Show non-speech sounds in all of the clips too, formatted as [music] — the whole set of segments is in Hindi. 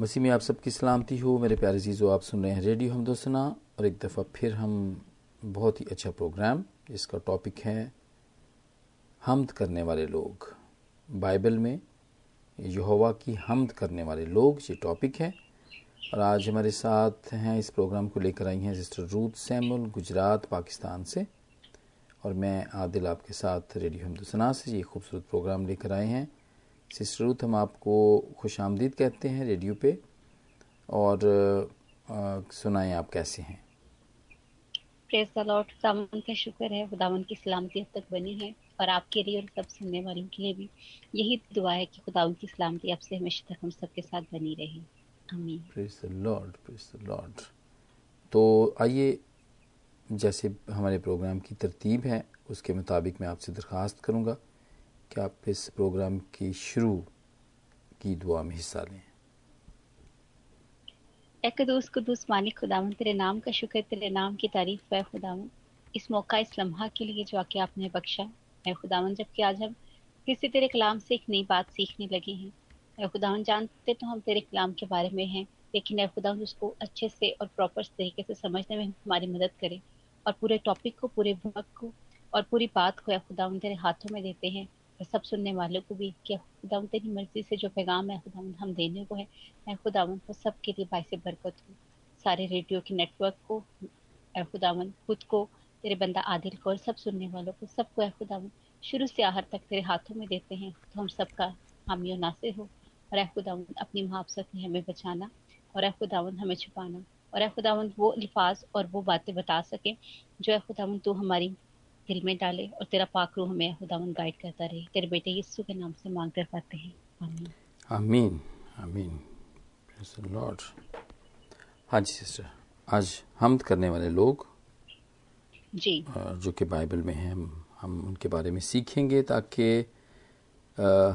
मसीह में आप सबकी सलामती हो। मेरे प्यारे चीज़ों आप सुन रहे हैं रेडियो हम दोस्तना और एक दफ़ा फिर हम बहुत ही अच्छा प्रोग्राम, जिसका टॉपिक है हमद करने वाले लोग। बाइबल में यहोवा की हमद करने वाले लोग, ये टॉपिक है। और आज हमारे साथ हैं, इस प्रोग्राम को लेकर आई हैं sister Ruth Samuel Gujarat, Pakistan से। और मैं आदिल आपके साथ रेडियो हमदोसना से ये खूबसूरत प्रोग्राम लेकर आए हैं। सिस्टर रूथ हम आपको खुश आमदीद कहते हैं रेडियो पे और सुनाएँ आप कैसे हैं। प्रेस लॉर्ड खुदावन का शुक्र है खुदावन की सलामती अब तक बनी है और आपके लिए और सब सुनने वालों के लिए भी। यही दुआ है कि खुदावन की सलामती अब से हमेशा तक हम सबके साथ बनी रहे। आमीन। Praise Lord praise Lord. तो आइए जैसे हमारे प्रोग्राम की तरतीब है उसके मुताबिक मैं आपसे दरख्वास्त करूँगा। कि आप इस प्रोग्राम की शुरू की दुआ में हिस्सा लें। कदूस कदूस मालिक खुदावन, तेरे नाम का शुक्र तेरे नाम की तारीफ़ है खुदावन। इस मौका, इस लम्हा के लिए जो आके आपने बख्शा है खुदावन, जबकि आज हम फिर से तेरे कलाम से एक नई बात सीखने लगे हैं। खुदावन, जानते तो हम तेरे कलाम के बारे में हैं, लेकिन ए खुदावन, उसको अच्छे से और प्रॉपर तरीके से समझने में हमारी मदद करे और पूरे टॉपिक को, पूरे वक्त को और पूरी बात को खुदावन तेरे हाथों में देते हैं। सब सुनने वालों को भी कि खुदावन तेरी मर्ज़ी से जो पैगाम है खुदावन हम देने को है। मैं खुदावन को सबके लिए बाइस बरकत हूँ। सारे रेडियो के नेटवर्क को खुदावन खुद को, तेरे बंदा आदिल को और सब सुनने वालों को, सबको है खुदावन शुरू से आहर तक तेरे हाथों में देते हैं तो हम सबका हामी और नासिर हो। और ए खुदावन अपनी मुहावसत में हमें बचाना और ए खुदावन हमें छुपाना। और ए खुदावन वो अल्फाज और वो बातें बता सके, जो है खुदावन तू हमारी दिल में डाले और तेरा पाक रूह हमें खुदावन गाइड करता रहे। तेरे बेटे यीशु के नाम से मांग कर पाते हैं। आमीन। आमीन। आमीन। लॉर्ड हाँ जी सिस्टर आज हमद करने वाले लोग जी। जो कि बाइबल में हैं हम हम उनके बारे में सीखेंगे ताकि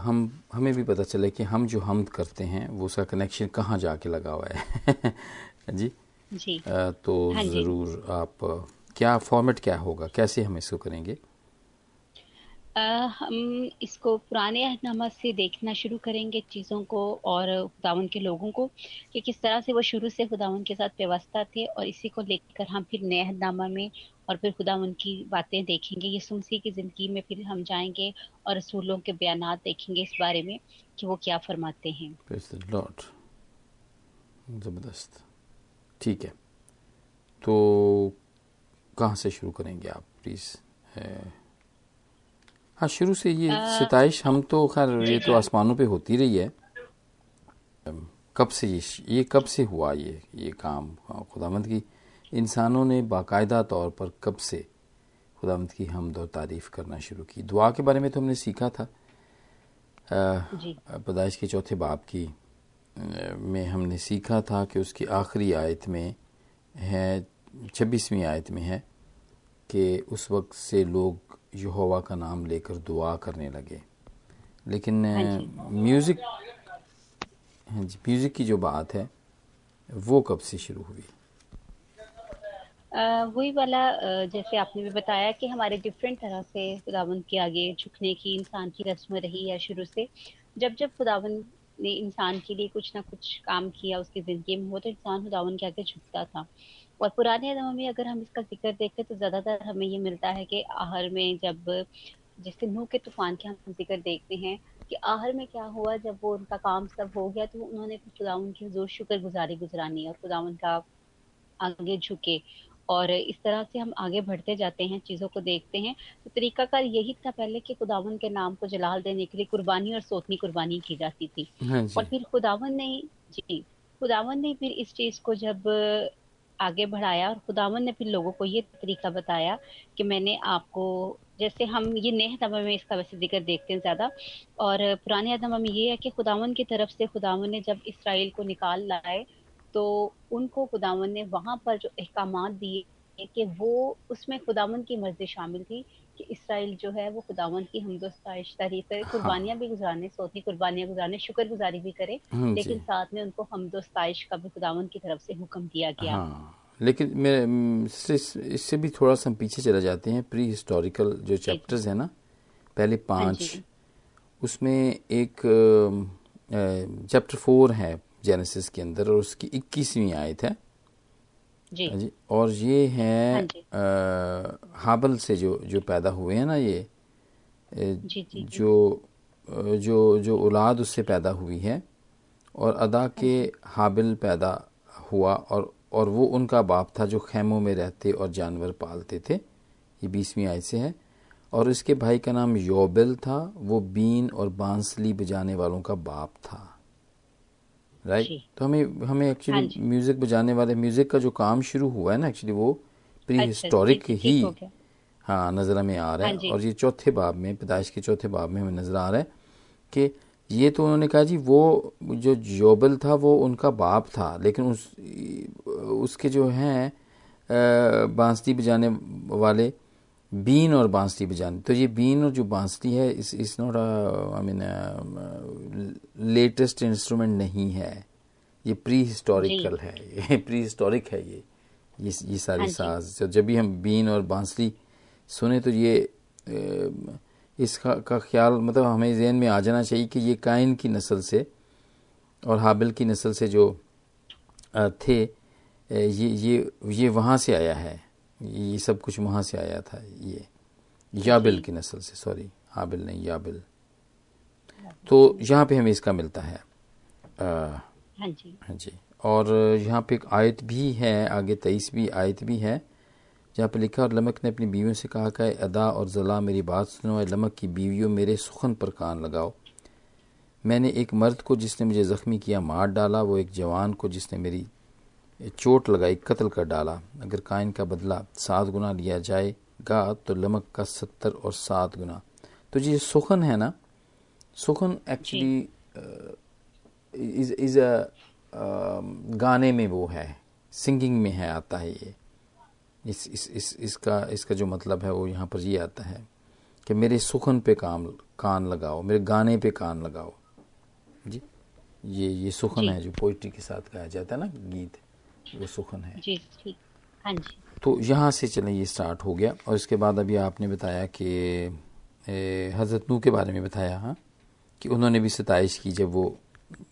हम हमें भी पता चले कि हम जो हमद करते हैं वो उसका कनेक्शन कहाँ जाके लगा हुआ है। [laughs] जी? जी। आ, तो हाँ जी। ज़रूर आप क्या फॉर्मेट क्या होगा? कैसे हम इसको करेंगे? हम इसको पुराने अहदनामा से देखना शुरू करेंगे चीज़ों को और खुदावन के लोगों को कि किस तरह से वो शुरू से खुदावन के साथ व्यवस्था थे और इसी को लेकर हम फिर नए अहदनामा में और फिर खुदावन की बातें देखेंगे। ये सुमसी की ज़िंदगी में फिर हम जाएँगे और रसूलों के बयान देखेंगे इस बारे में कि वो क्या फरमाते हैं। ज़बरदस्त। ठीक है। तो कहाँ से शुरू करेंगे आप प्लीज़ हाँ। शुरू से ये सिताइश हम तो खैर ये तो आसमानों पे होती रही है। कब से ये ये कब से हुआ ये ये काम खुदामंद की? इंसानों ने बाकायदा तौर पर कब से खुदामंद की हमद और तारीफ़ करना शुरू की? दुआ के बारे में तो हमने सीखा था। पैदाइश के चौथे बाप की में हमने सीखा था कि उसकी आखिरी आयत में है छब्बीसवीं आयत में है कि उस वक्त से लोग यहोवा का नाम लेकर दुआ करने लगे। लेकिन म्यूज़िक हाँ जी म्यूज़िक की जो बात है वो कब से शुरू हुई? वही वाला जैसे आपने भी बताया कि हमारे डिफरेंट तरह से खुदावन के आगे झुकने की इंसान की रस्म रही है शुरू से। जब जब खुदावन ने इंसान के लिए कुछ ना कुछ काम किया उसकी ज़िंदगी में हो तो इंसान खुदावन के आगे झुकता था। और पुराने अदम में अगर हम इसका ज़िक्र देखें तो ज़्यादातर हमें ये मिलता है कि आहर में जब जैसे नूह के तूफ़ान के हम ज़िक्र देखते हैं, कि आहर में क्या हुआ, जब वो उनका काम सब हो गया तो उन्होंने खुदावन की ज़ोर शुक्र गुजारी गुजरानी और खुदावन का आगे झुके। और इस तरह से हम आगे बढ़ते जाते हैं चीज़ों को देखते हैं। तो तरीकाकार यही था पहले कि खुदावन के नाम को जलाल देने के लिए कुर्बानी और सोतनी कुर्बानी की जाती थी। हाँ और फिर खुदावन ने जी खुदावन ने फिर इस चीज़ को जब आगे बढ़ाया और खुदावन ने फिर लोगों को ये तरीका बताया कि मैंने आपको जैसे हम ये नए हदमा में इसका वैसे ज़िक्र देखते हैं ज़्यादा। और पुराने हदमा में ये है कि खुदावन की तरफ़ से खुदावन ने जब इसराइल को निकाल लाए तो उनको खुदावन ने वहाँ पर जो अहकाम दिए कि वो उसमें खुदावन की मर्ज़ी शामिल थी कि इसराइल जो है वो खुदावन की हमदोस्ताइश तारीफ़ करे कुर्बानियाँ भी गुजारने सोती कुर्बानियाँ गुजारने शुक्र गुजारी भी करे हाँ लेकिन साथ में उनको हमदोस्ताइश का भी खुदावन की तरफ़ से हुक्म दिया गया। हाँ लेकिन मेरे इससे इससे भी थोड़ा सा हम पीछे चले जाते हैं प्री हिस्टोरिकल जो। चैप्टर्स है ना पहले हाँ पाँच उसमें एक चैप्टर फोर है जेनेसिस के अंदर और उसकी इक्कीसवीं आयत है। जी। हाँ जी और ये है हाँ जी। अ, हाबल से जो जो पैदा हुए हैं ना ये जी जी जो। जो जो औलाद उससे पैदा हुई है और अदा के हाबिल पैदा हुआ और और वो उनका बाप था जो खेमों में रहते और जानवर पालते थे। ये बीसवीं आयत से है। और इसके भाई का नाम योबिल था वो बीन और बांसली बजाने वालों का बाप था। राइट जी। तो हमें हमें हाँ एक्चुअली म्यूज़िक बजाने वाले म्यूज़िक का जो काम शुरू हुआ है ना एक्चुअली वो प्री अच्छा, हिस्टोरिक जी, ही हो। हाँ नज़र में आ रहा हाँ है और ये चौथे बाब में पैदाइश के चौथे बाब में हमें नज़र आ रहा है कि ये तो उन्होंने कहा जी वो जो जोबल था वो उनका बाप था लेकिन उस उसके जो हैं बांसती बजाने वाले बीन और बांसुरी बजाने। तो ये बीन और जो बांसुरी है इस इस not I mean latest instrument नहीं है। ये प्री हिस्टोरिकल है। ये प्री हिस्टोरिक है ये। ये ये सारी हाँ साज। तो जब भी हम बीन और बांसुरी सुने तो ये इसका का ख्याल मतलब हमें जहन में आ जाना चाहिए कि ये काइन की नस्ल से और हाबिल की नस्ल से जो थे ये ये ये वहाँ से आया है। ये सब कुछ वहाँ से आया था ये। याबिल की नस्ल से सॉरी हाबिल नहीं याबिल। तो यहाँ पे हमें इसका मिलता है। हाँ जी। हाँ जी। और यहाँ पे एक आयत भी है आगे तेईसवीं आयत भी है जहाँ पे लिखा और लमक ने अपनी बीवियों से कहा कि अदा और जला मेरी बात सुनो ए लमक की बीवियों मेरे सुखन पर कान लगाओ। मैंने एक मर्द को जिसने मुझे ज़ख्मी किया मार डाला वो एक जवान को जिसने मेरी चोट लगाई कत्ल कर डाला। अगर काइन का बदला सात गुना लिया जाएगा तो लमक का सत्तर और सात गुना। तो ये सुखन है ना? सुखन एक्चुअली इज़ इज़ अ गाने में वो है। सिंगिंग में है आता है ये। इस इस इस इसका इसका जो मतलब है वो यहाँ पर ये आता है कि मेरे सुखन पे काम कान लगाओ मेरे गाने पे कान लगाओ। जी ये ये सुखन है जो पोइट्री के साथ गाया जाता है ना गीत। वो सुखन है। जी ठीक। हाँ जी। तो यहाँ से चलें ये स्टार्ट हो गया। और इसके बाद अभी आपने बताया कि हज़रत नू के बारे में बताया हाँ? कि उन्होंने भी सताइश की जब वो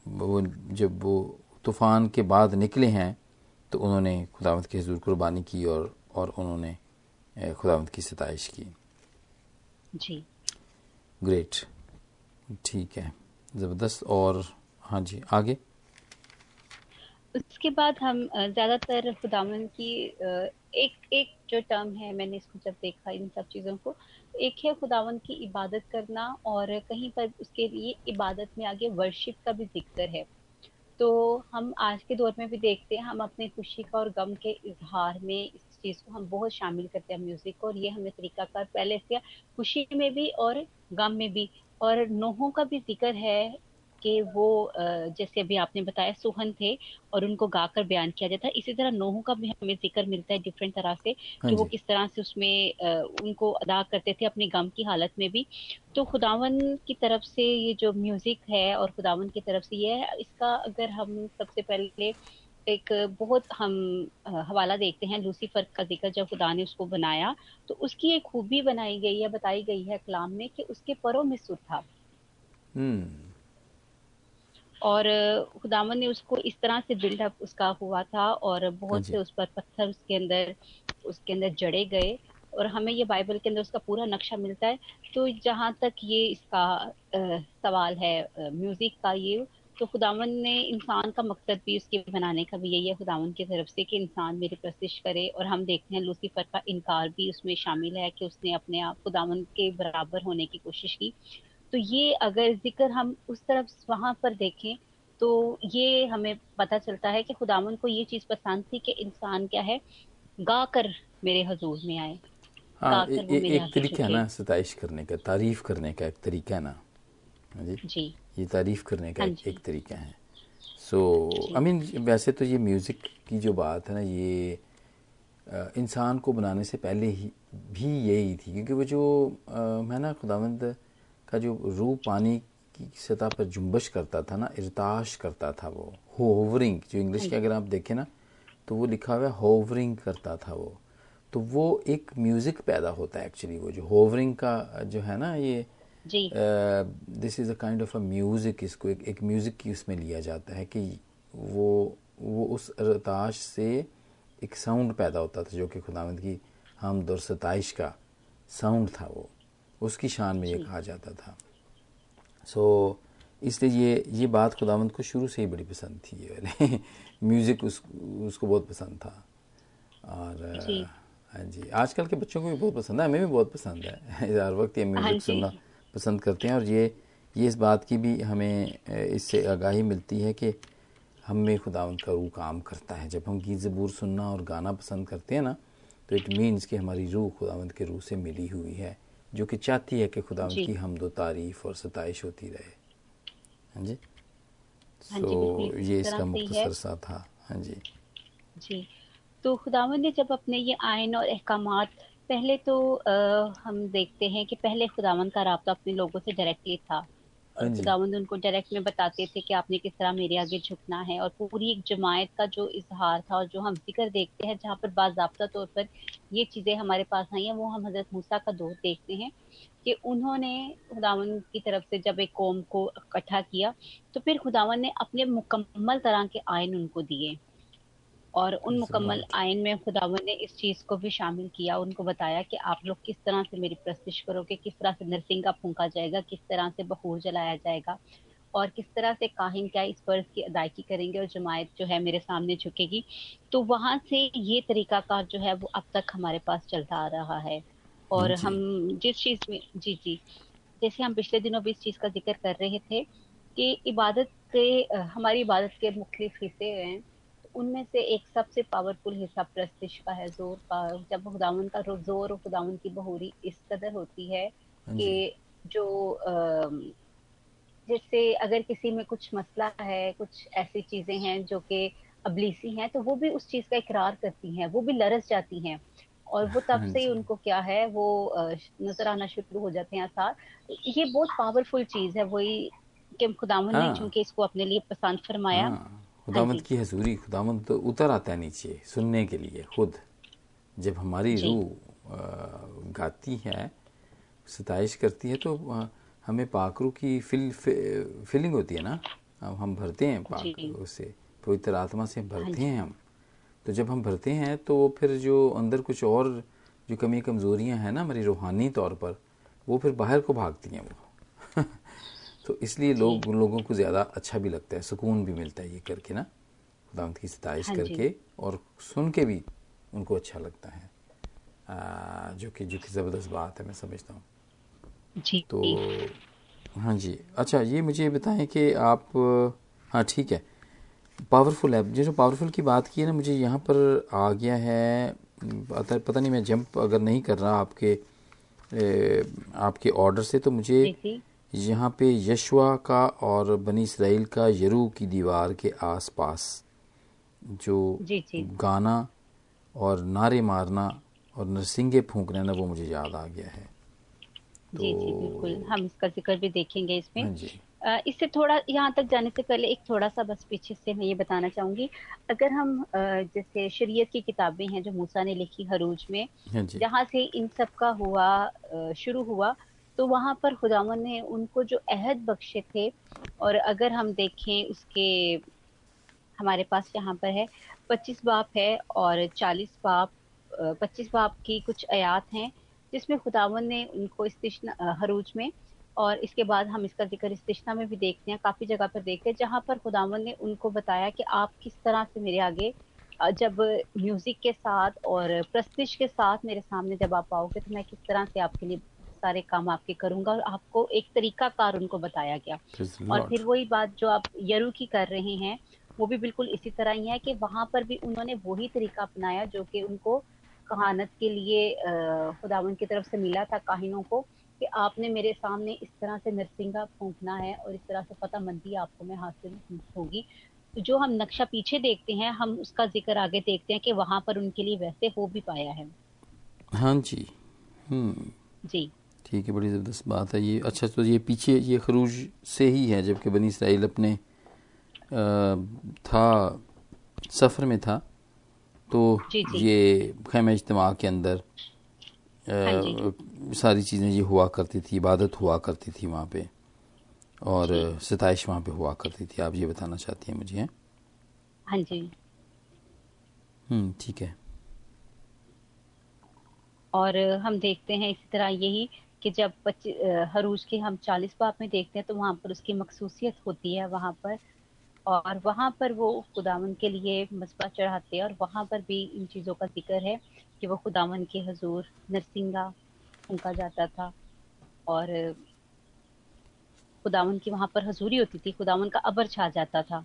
वो जब वो तूफ़ान के बाद निकले हैं तो उन्होंने खुदावंत की हजूर कुर्बानी की और और उन्होंने खुदावंत की सताइश की। जी। ग्रेट ठीक है। ज़बरदस्त। और हाँ जी आगे? उसके बाद हम ज़्यादातर खुदावन की एक एक जो टर्म है, मैंने इसको जब देखा इन सब चीज़ों को, एक है खुदावन की इबादत करना और कहीं पर उसके लिए इबादत में आगे वर्शिप का भी ज़िक्र है। तो हम आज के दौर में भी देखते हैं, हम अपने खुशी का और गम के इजहार में इस चीज़ को हम बहुत शामिल करते हैं म्यूज़िक को और ये हमें तरीकाकार पहले से खुशी में भी और गम में भी। और नोहों का भी ज़िक्र है कि वो जैसे अभी आपने बताया सुहन थे और उनको गाकर बयान किया जाता है। इसी तरह नोहू का भी हमें ज़िक्र मिलता है डिफरेंट तरह से हाँ कि वो किस तरह से उसमें उनको अदा करते थे अपने गम की हालत में भी। तो खुदावन की तरफ़ से ये जो म्यूज़िक है और खुदावन की तरफ़ से ये है इसका अगर हम सबसे पहले एक बहुत हम हवाला देखते हैं लूसीफर का ज़िक्र जब खुदा ने उसको बनाया तो उसकी एक खूबी बनाई गई है बताई गई है कलाम में कि उसके परों में सुर था। हम्म। और खुदावन ने उसको इस तरह से बिल्डअप उसका हुआ था और बहुत से उस पर पत्थर उसके अंदर उसके अंदर जड़े गए और हमें ये बाइबल के अंदर उसका पूरा नक्शा मिलता है। तो जहाँ तक ये इसका अ, सवाल है म्यूज़िक का ये तो खुदावन ने इंसान का मकसद भी उसके बनाने का भी यही है। खुदावन की तरफ़ से कि इंसान मेरी प्रस्तिश करे और हम देखते हैं लूसीफर का इनकार भी उसमें शामिल है कि उसने अपने आप खुदावन के बराबर होने की कोशिश की। तो ये अगर ज़िक्र हम उस तरफ़ वहाँ पर देखें तो ये हमें पता चलता है कि खुदावन को ये चीज़ पसंद थी कि इंसान क्या है गा कर मेरे हजूर में आए। हाँ ए, ए, एक तरीका है ना सताइश करने का तारीफ़ करने का एक तरीका है ना। हाँ जी। जी। ये तारीफ़ करने का हाँ एक, एक तरीका है। सो आई मीन वैसे तो ये म्यूज़िक की जो बात है ना ये इंसान को बनाने से पहले ही भी यही थी क्योंकि वो जो है ना खुदावंद का जो रूह पानी की सतह पर जुम्बश करता था ना इरताश करता था वो होवरिंग जो इंग्लिश हाँ के अगर आप देखें ना तो वो लिखा हुआ है होवरिंग करता था वो। तो वो एक म्यूज़िक पैदा होता है एक्चुअली वो जो होवरिंग का जो है ना ये this is a kind of a music इसको एक एक म्यूज़िक की उसमें लिया जाता है कि वो वो उस रताश से एक साउंड पैदा होता था जो कि खुदावंद की हम और सताइश का साउंड था वो। उसकी शान में ये कहा जाता था। सो so, इसलिए ये ये बात खुदावंद को शुरू से ही बड़ी पसंद थी ये वाले। म्यूज़िक [laughs] उस उसको बहुत पसंद था। और हाँ जी आजकल के बच्चों को भी बहुत पसंद है हमें भी बहुत पसंद है। [laughs] हर वक्त ये म्यूज़िक हाँ सुनना पसंद करते हैं और ये ये इस बात की भी हमें इससे आगाही मिलती है कि हम में खुदावंद का रूह काम करता है। जब हम गीत ज़बूर सुनना और गाना पसंद करते हैं ना तो इट मीन्स कि हमारी रूह खुदावंद के रूह से मिली हुई है। जो कि चाहती है कि खुदा की हम दो तारीफ़ और सताइश होती रहे। हाँ जी। सो so, ये इसका मुख्तर सा था। हाँ जी। जी। तो खुदावंद ने जब अपने ये आयन और अहकाम पहले तो आ, हम देखते हैं कि पहले खुदावंद का रबता अपने लोगों से डायरेक्टली था। हाँ खुदावंद उनको डायरेक्ट में बताते थे कि आपने किस तरह मेरे आगे झुकना है और पूरी एक जमायत का जो इजहार था और जो हम ज़िक्र देखते हैं जहाँ पर बाबा तौर पर ये चीज़ें हमारे पास आई हैं वो हम हज़रत मूसा का दौर देखते हैं कि उन्होंने खुदावन की तरफ़ से जब एक कौम को इकट्ठा किया तो फिर खुदावन ने अपने मुकम्मल तरह के आयन उनको दिए। और उन मुकम्मल आयन में खुदावन ने इस चीज़ को भी शामिल किया उनको बताया कि आप लोग किस तरह से मेरी प्रस्तिश करोगे किस तरह से नरसिंगा फूका जाएगा किस तरह से बहूर जलाया जाएगा और किस तरह से काहिन क्या इस फ़र्ज़ की अदायगी करेंगे और जमायत जो है मेरे सामने झुकेगी। तो वहाँ से ये तरीकाकार जो है वो अब तक हमारे पास चलता आ रहा है। और हम जिस चीज़ में जी जी। जैसे हम पिछले दिनों भी इस चीज़ का ज़िक्र कर रहे थे कि इबादत के हमारी इबादत के मुख्तलिफ़ हिस्से हैं। उनमें से एक सबसे पावरफुल हिस्सा प्रस्तिश का है ज़ोर का जब खुदावन का ज़ोर और खुदावन की बहूरी इस कदर होती है हाँ कि जो। जैसे अगर किसी में कुछ मसला है कुछ ऐसी चीज़ें हैं जो कि अबलीसी हैं तो वो भी उस चीज़ का इकरार करती हैं वो भी लरस जाती हैं। और वो तब हाँ से ही उनको क्या है वो नज़र आना शुरू हो जाते हैं आसार। ये बहुत पावरफुल चीज़ है वही कि खुदावन ने हाँ। चूँकि इसको अपने लिए पसंद फरमाया खुदामंद हाँ की हजूरी खुदामंद तो उतर आता है नीचे सुनने के लिए खुद। जब हमारी रूह गाती है सताइश करती है तो हमें पाकरू की फिल फीलिंग होती है ना? हम भरते हैं पाक उससे पवित्र आत्मा से हाँ भरते हैं हम। तो जब हम भरते हैं तो फिर जो अंदर कुछ और जो कमी कमज़ोरियाँ हैं ना हमारी रूहानी तौर पर वो फिर बाहर को भागती हैं वो। तो इसलिए लोग उन लोगों को ज़्यादा अच्छा भी लगता है सुकून भी मिलता है ये करके ना खुदावंत की सताइश हाँ करके और सुन के भी उनको अच्छा लगता है। आ, जो कि जो कि ज़बरदस्त बात है मैं समझता हूँ। तो हाँ जी अच्छा ये मुझे बताएँ कि आप हाँ ठीक है। पावरफुल ऐप जो पावरफुल की बात की है ना मुझे यहाँ पर आ गया है पता पता नहीं मैं जंप अगर नहीं कर रहा आपके ए, आपके ऑर्डर से तो मुझे यहाँ पे यशवा का और बनी इसराइल का यरू की दीवार के आसपास जो जी जी। गाना और नारे मारना और नरसिंगे फूकना ना वो मुझे याद आ गया है। तो, जी जी बिल्कुल। हम इसका ज़िक्र भी देखेंगे इसमें। हाँ जी। इससे थोड़ा यहाँ तक जाने से पहले एक थोड़ा सा बस पीछे से मैं ये बताना चाहूँगी। अगर हम जैसे शरीयत की किताबें हैं जो मूसा ने लिखी हरूज में हाँ जहाँ से इन सब का हुआ शुरू हुआ तो वहाँ पर खुदावन ने उनको जो अहद बख्शे थे, और अगर हम देखें उसके, हमारे पास यहाँ पर है, पच्चीस बाप है और चालीस बाप पच्चीस बाप की कुछ आयात हैं, जिसमें खुदावन ने उनको इस्तिशना हरूज में, और इसके बाद हम इसका ज़िक्र इस्तिशना में भी देखते हैं, काफ़ी जगह पर देखते हैं, जहाँ पर खुदावन ने उनको बताया कि आप किस तरह से मेरे आगे जब म्यूज़िक के साथ और प्रस्तिश के साथ मेरे सामने जब आप आओगे तो मैं किस तरह से आपके लिए सारे काम आपके करूँगा और आपको एक तरीका कार उनको बताया गया। और फिर वही बात जो आप यरू की कर रहे हैं वो भी बिल्कुल इसी तरह ही है कि वहाँ पर भी उन्होंने वही तरीका अपनाया जो कि उनको कहानत के लिए खुदावन की तरफ़ से मिला था काहिनों को कि आपने मेरे सामने इस तरह से नरसिंगा फूकना है और इस तरह से पता मंदी आपको मैं हासिल होगी। तो जो हम नक्शा पीछे देखते हैं हम उसका ज़िक्र आगे देखते हैं कि वहाँ पर उनके लिए वैसे हो भी पाया है। हाँ जी। हम्म। जी। ठीक है बड़ी ज़बरदस्त बात है ये। अच्छा तो ये पीछे ये खरूज से ही है जबकि बनी इसराइल अपने आ, था सफ़र में था। तो जी जी। ये खैम इज्तम के अंदर हाँ सारी चीज़ें ये हुआ करती थी इबादत हुआ करती थी वहाँ पे और सताइश वहाँ पे हुआ करती थी। आप ये बताना चाहती हैं मुझे हाँ जी। हम्म ठीक है। और हम देखते हैं इसी तरह यही कि जब हरूज के हम चालीस बाप में देखते हैं तो वहाँ पर उसकी मखसूसियत होती है वहाँ पर। और वहाँ पर वो खुदावन के लिए मसबा चढ़ाते हैं और वहाँ पर भी इन चीज़ों का ज़िक्र है कि वो खुदावन के हजूर नरसिंगा उनका जाता था। और खुदावन की वहाँ पर हजूरी होती थी खुदावन का अबर छा जाता था।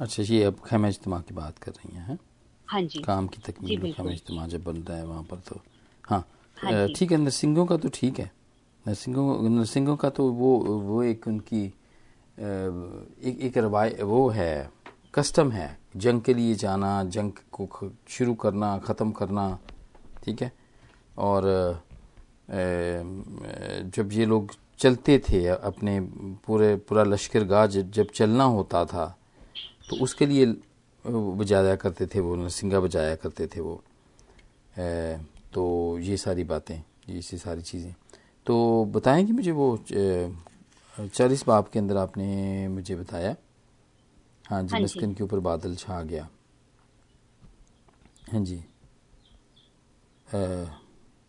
अच्छा ये अब खैम इज्तम की बात कर रही हैं हाँ? जी। काम की तकमील खैम इज्तम जब बन रहा है वहाँ पर तो। हाँ, हाँ ठीक है नरसिंगों का तो ठीक है। नरसिंगों नरसिंगों का तो वो वो एक उनकी एक एक रवाय, वो है, कस्टम है। जंग के लिए जाना, जंग को शुरू करना, ख़त्म करना, ठीक है? और जब ये लोग चलते थे अपने पूरे, पूरा लश्कर गाह जब चलना होता था तो उसके लिए बजाया करते थे वो, नरसिंगा बजाया करते थे वो। तो ये सारी बातें ये सारी चीज़ें। तो बताएँगे मुझे वो चालीस बाप के अंदर आपने मुझे बताया। हाँ जी हाँ मस्किन के ऊपर बादल छा गया। हाँ जी। आ,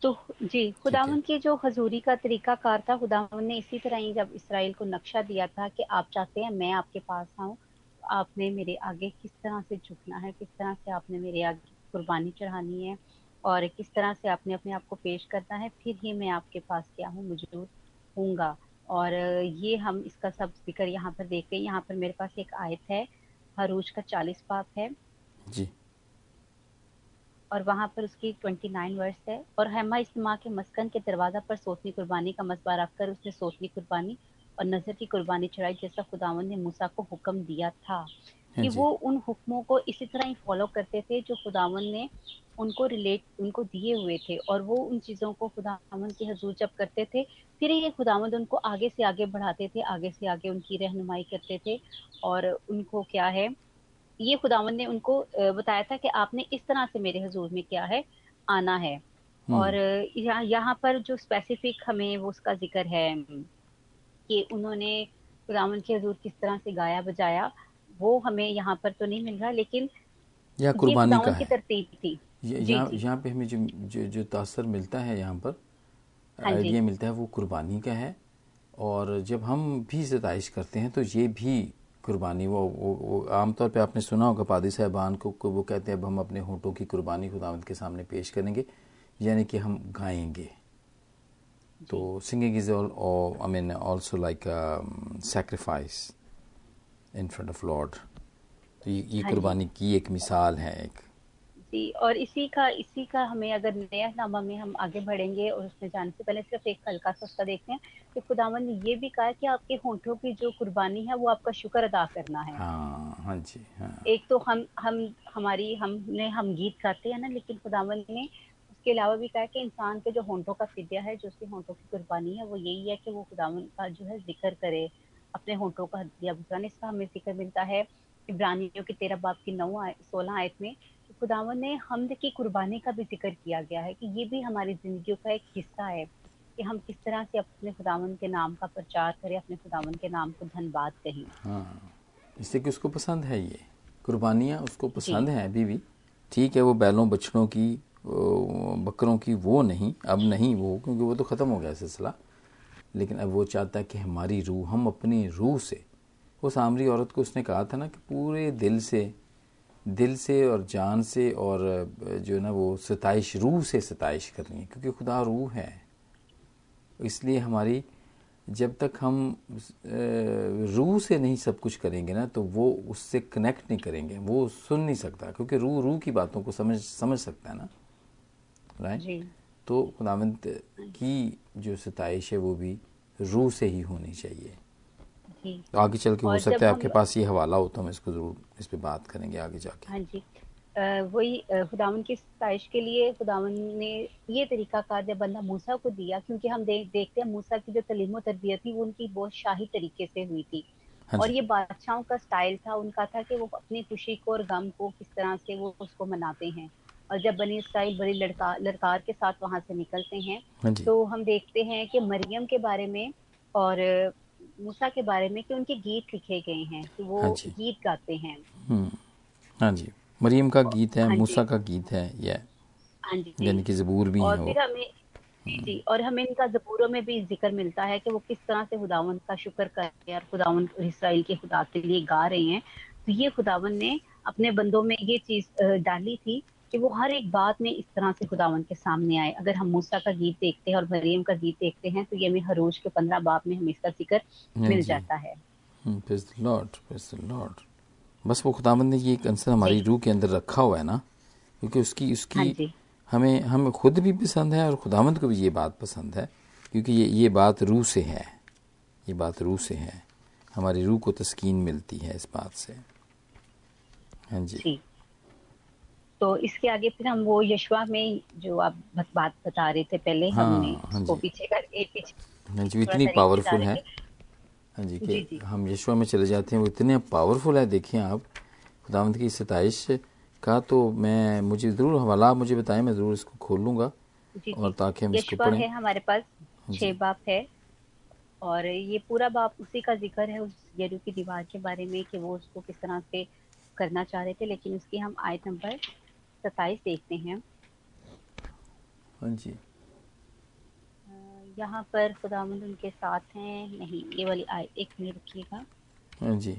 तो जी खुदावन की जो हजूरी का तरीका कार था खुदावन ने इसी तरह ही जब इसराइल को नक्शा दिया था कि आप चाहते हैं मैं आपके पास आऊँ आपने मेरे आगे किस तरह से झुकना है किस तरह से आपने मेरे आगे कुर्बानी चढ़ानी है और किस तरह से आपने अपने आप को पेश करना है फिर ही मैं आपके पास क्या हूँ मौजूद हूँगा और ये हम इसका सब ज़िक्र यहाँ पर देख रहे यहाँ पर मेरे पास एक आयत है हरूज का चालीस पाप है। जी। और वहाँ पर उसकी ट्वेंटी नाइन वर्ष है। और हेमा इस्तेमाल के मस्कन के दरवाज़ा पर सोचनी कुर्बानी का मसबा रखकर उसने सोचनी कुर्बानी और नज़र की कुर्बानी चढ़ाई जैसा खुदावन ने मूसा को हुक्म दिया था। कि वो उन हुक्मों को इसी तरह ही फॉलो करते थे जो खुदावन ने उनको रिलेट उनको दिए हुए थे और वो उन चीज़ों को खुदावन की हजूर जब करते थे फिर ये खुदावंद उनको आगे से आगे बढ़ाते थे आगे से आगे उनकी रहनुमाई करते थे और उनको क्या है ये खुदावंद ने उनको बताया था कि आपने इस तरह से मेरे हजूर में क्या है आना है हम्म। और यहाँ यहाँ पर जो स्पेसिफिक हमें वो उसका ज़िक्र है कि उन्होंने खुदावन के हजूर किस तरह से गाया बजाया वो हमें यहाँ पर तो नहीं मिल रहा लेकिन या कुर्बानी का की तरतीब थी। यहाँ यहाँ पे हमें जो जो, जो तासर मिलता है यहाँ पर हाँ आइडिया मिलता है वो कुर्बानी का है। और जब हम भी सताइश करते हैं तो ये भी कुर्बानी वो वो, वो आमतौर पे आपने सुना होगा पादी साहबान को, को वो कहते हैं अब हम अपने होठों की कुर्बानी खुदावंत के सामने पेश करेंगे यानी कि हम गाएँगे। तो singing is all I mean also like sacrifice in front of Lord तो ये, ये हाँ कुर्बानी की एक मिसाल है एक। जी और इसी का इसी का हमें अगर नया नामा में हम आगे बढ़ेंगे और उसमें जाने से पहले सिर्फ़ एक हल्का सा उसका देखते हैं कि खुदावन ने ये भी कहा कि आपके होठों की जो कुर्बानी है वो आपका शुक्र अदा करना है। हाँ, हाँ जी हाँ। एक तो हम हम हमारी हमने हम गीत गाते हैं ना लेकिन खुदावन ने उसके अलावा भी कहा कि इंसान के जो होंठों का फिद्या है जो उसके होंठों की कुर्बानी है वो यही है कि वो खुदावन का जो है ज़िक्र करे। अपने होंठों का दिया। बुझाने इसका हमें फ़िक्र मिलता है इब्रानियों की तेरह बाप की नौ आय, सोलह आयत में खुदावन ने हमद की कुर्बानी का भी ज़िक्र किया गया है कि ये भी हमारी ज़िंदगी का एक हिस्सा है कि हम किस तरह से अपने खुदावन के नाम का प्रचार करें अपने खुदावन के नाम को धनबाद कहें। हाँ इससे कि उसको पसंद है ये? कुर्बानियाँ उसको पसंद है अभी भी। ठीक है वो बैलों बछड़ों की बकरों की वो नहीं अब नहीं वो क्योंकि वो तो ख़त्म हो गया सिलसिला। लेकिन अब वो चाहता है कि हमारी रूह, हम अपनी रूह से। उस आमरी औरत को उसने कहा था ना कि पूरे दिल से दिल से और जान से और जो है ना वो सताइश, रूह से सताइश करनी है, क्योंकि खुदा रूह है। इसलिए हमारी, जब तक हम रूह से नहीं सब कुछ करेंगे ना तो वो उससे कनेक्ट नहीं करेंगे, वो सुन नहीं सकता, क्योंकि रूह रूह की बातों को समझ समझ सकता है ना। राइट तो खुदावंत की जो सताइश है वो भी रूह से ही होनी चाहिए। तो आगे चल के हो सकता है आपके पास ये हवाला हो तो हम इसको ज़रूर इस पे बात करेंगे आगे जाके। हाँ जी। वही खुदावन की सताइश के लिए खुदावन ने ये तरीका कार जब बंदा मूसा को दिया क्योंकि हम देख देखते हैं मूसा की जो तलीम तरबियत थी वो उनकी बहुत शाही तरीके से हुई थी। हाँ और ये बादशाहों का स्टाइल था उनका था कि वो अपनी खुशी को और गम को किस तरह से वो उसको मनाते हैं। और जब बनी इसराइल बड़ी लड़का लड़कार के साथ वहाँ से निकलते हैं हाँ तो हम देखते हैं कि मरियम के बारे में और मूसा के बारे में कि उनके गीत लिखे गए हैं तो वो हाँ गीत गाते हैं। हम्म। हाँ जी। मरियम का गीत है हाँ मूसा का गीत है ये हाँ जी। यानी कि जबूर भी और फिर हमें जी और हमें इनका जबूरों में भी ज़िक्र मिलता है कि वो किस तरह से खुदावन का शुक्र कर रहे हैं और खुदावन इसराइल के खुदा के लिए गा रहे हैं। तो ये खुदावन ने अपने बंदों में ये चीज़ डाली थी कि वो हर एक बात में इस तरह से खुदावन के सामने आए। अगर हम मूसा का गीत देखते हैं और मरियम का गीत देखते हैं तो ये हमें हरोज के पंद्रह बाप में हमें इसका ज़िक्र हाँ मिल जाता है। लॉर्ड लॉर्ड बस वो खुदाबंद ने ये कंसर हमारी रूह के अंदर रखा हुआ है ना क्योंकि उसकी हाँ उसकी हमें हमें खुद भी पसंद है और खुदावंद को भी ये बात पसंद है क्योंकि ये ये बात रूह से है। ये बात रूह से है। हमारी रूह को तस्कीन मिलती है इस बात से। हाँ जी। जी। तो इसके आगे फिर हम वो यशवा में जो आप बत, बात बता रहे थे पहले हाँ, हमने हाँ उसको जी। पीछे करके पीछे हाँ जी इतनी पावरफुल है हाँ जी जी, कि जी। हम यशवा में चले जाते हैं वो इतने पावरफुल है देखिए आप खुदावंद की सताइश का तो मैं मुझे ज़रूर हवाला आप मुझे बताएँ मैं ज़रूर इसको खोल लूँगा और ताकि हम इसको यशवा है पढ़ें हमारे पास जी। छह बाप है और ये पूरा बाप उसी का ज़िक्र है उस यरू की दीवार के बारे में कि वो उसको किस तरह से करना चाह रहे थे लेकिन उसकी हम आयत नंबर सत्ताईस देखते हैं। हाँ जी। यहाँ पर खुदावंद उनके साथ हैं। नहीं ये वाली आयत एक मिनट रुकिएगा। हाँ जी।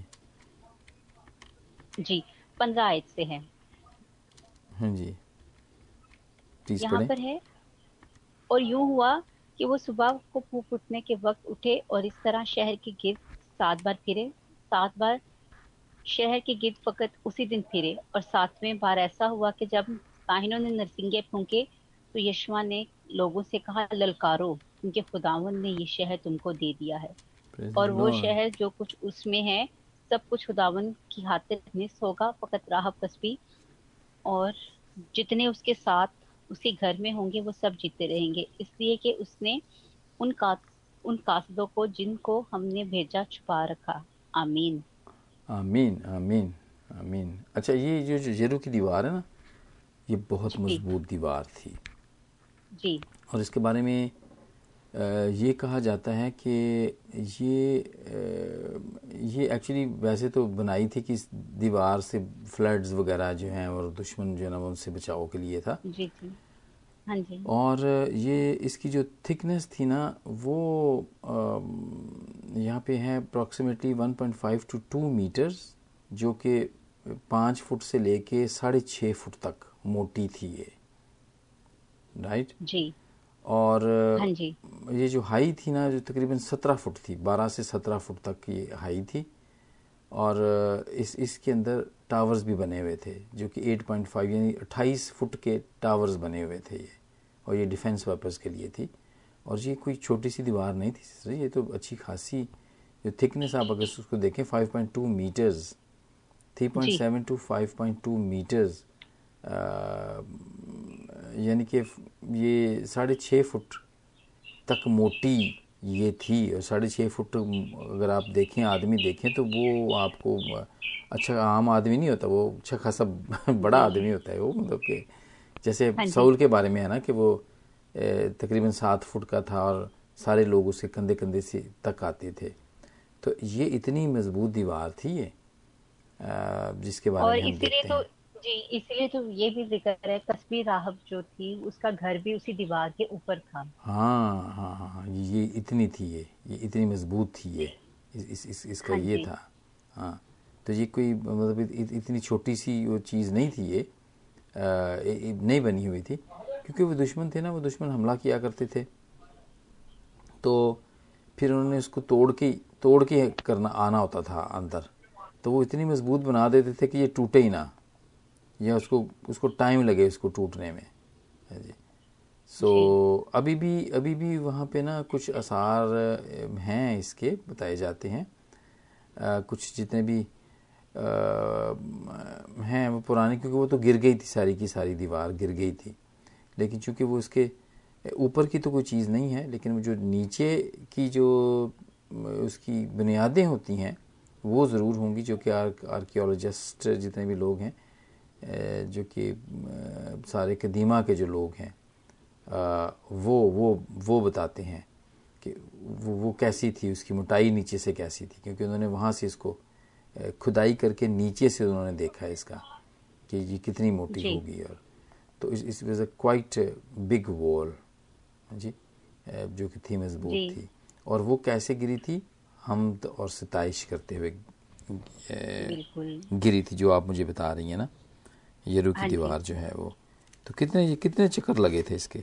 जी पंद्रह आयत से है। हाँ जी। यहाँ पर है और यूँ हुआ कि वो सुबह को फूक उठने के वक्त उठे और इस तरह शहर के गिर सात बार फिरे। सात बार शहर के गिर्द फकत उसी दिन फिरे और सातवें बार ऐसा हुआ कि जब काहिनों ने नरसिंगे फूंके तो यशवा ने लोगों से कहा ललकारो क्योंकि खुदावन ने ये शहर तुमको दे दिया है। और वो शहर जो कुछ उसमें है सब कुछ खुदावन की खातिर मिस होगा फकत राह कस्बी और जितने उसके साथ उसी घर में होंगे वो सब जीते रहेंगे। इसलिए कि उसने उन का उन कासदों को जिनको हमने भेजा छुपा रखा। आमीन। आमीन आमीन आमीन। अच्छा ये जो जेरू की दीवार है ना ये बहुत मज़बूत दीवार थी। जी। और इसके बारे में ये कहा जाता है कि ये ये एक्चुअली वैसे तो बनाई थी कि इस दीवार से फ्लड्स वगैरह जो हैं और दुश्मन जो है ना उनसे बचाव के लिए था। जी जी। हाँ जी। और ये इसकी जो थिकनेस थी ना वो यहाँ पे है अप्रॉक्सीमेटली 1.5 टू 2 मीटर्स जो कि पाँच फुट से लेके साढ़े छः फुट तक मोटी थी ये। राइट जी। और हाँ जी। ये जो हाई थी ना जो तकरीबन सत्रह फुट थी बारह से सत्रह फुट तक ये हाई थी। और इस इसके अंदर टावर्स भी बने हुए थे जो कि 8.5 यानी 28 फुट के टावर्स बने हुए थे ये और ये डिफेंस पर्पज़ के लिए थी। और ये कोई छोटी सी दीवार नहीं थी सिस्टर, ये तो अच्छी खासी जो थिकनेस आप अगर उसको देखें 5.2 मीटर्स 3.7 टू 5.2 मीटर्स यानी कि ये साढ़े छः फुट तक मोटी ये थी और साढ़े छः फुट अगर आप देखें आदमी देखें तो वो आपको अच्छा आम आदमी नहीं होता वो अच्छा खासा [laughs] बड़ा आदमी होता है वो मतलब कि जैसे हाँ सऊल के बारे में है ना कि वो तकरीबन सात फुट का था और सारे लोग उसके कंधे कंधे से तक आते थे। तो ये इतनी मज़बूत दीवार थी ये जिसके बारे में हम देखते तो हैं। जी इसलिए तो ये भी ज़िक्र है कस्बी राहब जो थी उसका घर भी उसी दीवार के ऊपर था। हाँ हाँ हाँ हाँ ये इतनी थी ये ये इतनी मज़बूत थी ये इस, इस, इस, इसका हाँ ये था। हाँ तो ये कोई मतलब इत, इत, इतनी छोटी सी वो चीज़ नहीं थी ये ये नहीं बनी हुई थी क्योंकि वो दुश्मन थे ना वो दुश्मन हमला किया करते थे। तो फिर उन्होंने उसको तोड़ के तोड़ के करना आना होता था अंदर तो वो इतनी मज़बूत बना देते थे कि ये टूटे ही ना। या उसको उसको टाइम लगे उसको टूटने में। है जी। सो so, अभी भी अभी भी वहाँ पे ना कुछ आसार हैं इसके बताए जाते हैं। अ, कुछ जितने भी अ, हैं वो पुराने क्योंकि वो तो गिर गई थी सारी की सारी दीवार गिर गई थी। लेकिन चूँकि वो उसके ऊपर की तो कोई चीज़ नहीं है लेकिन वो जो नीचे की जो उसकी बुनियादें होती हैं वो ज़रूर होंगी जो कि आर्कियोलॉजिस्ट जितने भी लोग हैं जो कि सारे कदीमा के जो लोग हैं वो वो वो बताते हैं कि वो वो कैसी थी उसकी मोटाई नीचे से कैसी थी क्योंकि उन्होंने वहाँ से इसको खुदाई करके नीचे से उन्होंने देखा है इसका कि ये कितनी मोटी होगी और तो इस इस वजह क्वाइट बिग वॉल जी जो कि थी मज़बूत थी। और वो कैसे गिरी थी? हमद और सताइश करते हुए गिरी थी जो आप मुझे बता रही हैं ना। यरू की हाँ दीवार जो है वो। तो कितने कितने चक्कर लगे थे इसके?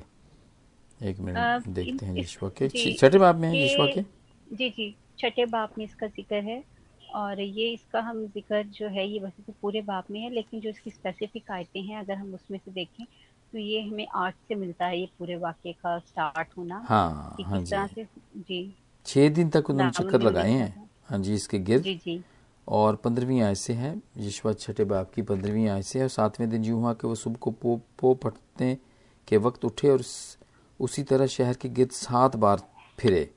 एक मिनट देखते हैं यशवा के। छठे बाप में है यशवा के? जी जी छठे बाप में इसका ज़िक्र है। और ये इसका हम ज़िक्र जो है ये वैसे तो पूरे बाप में है लेकिन जो इसकी स्पेसिफिक आयतें हैं अगर हम उसमें से देखें तो ये हमें आठ से मिलता है ये पूरे वाक्य का स्टार्ट होना। हाँ हाँ से जी। छह दिन तक उन्होंने चक्कर लगाए हैं? हाँ जी इसके गिर्द? जी जी। और पंद्रहवीं आय से है यशवा छठे बाप की पंद्रहवीं आय से है और सातवें दिन यूँ हुआ कि वो सुबह को पो पो पटने के वक्त उठे और उसी तरह शहर के गिर्द सात बार फिरे।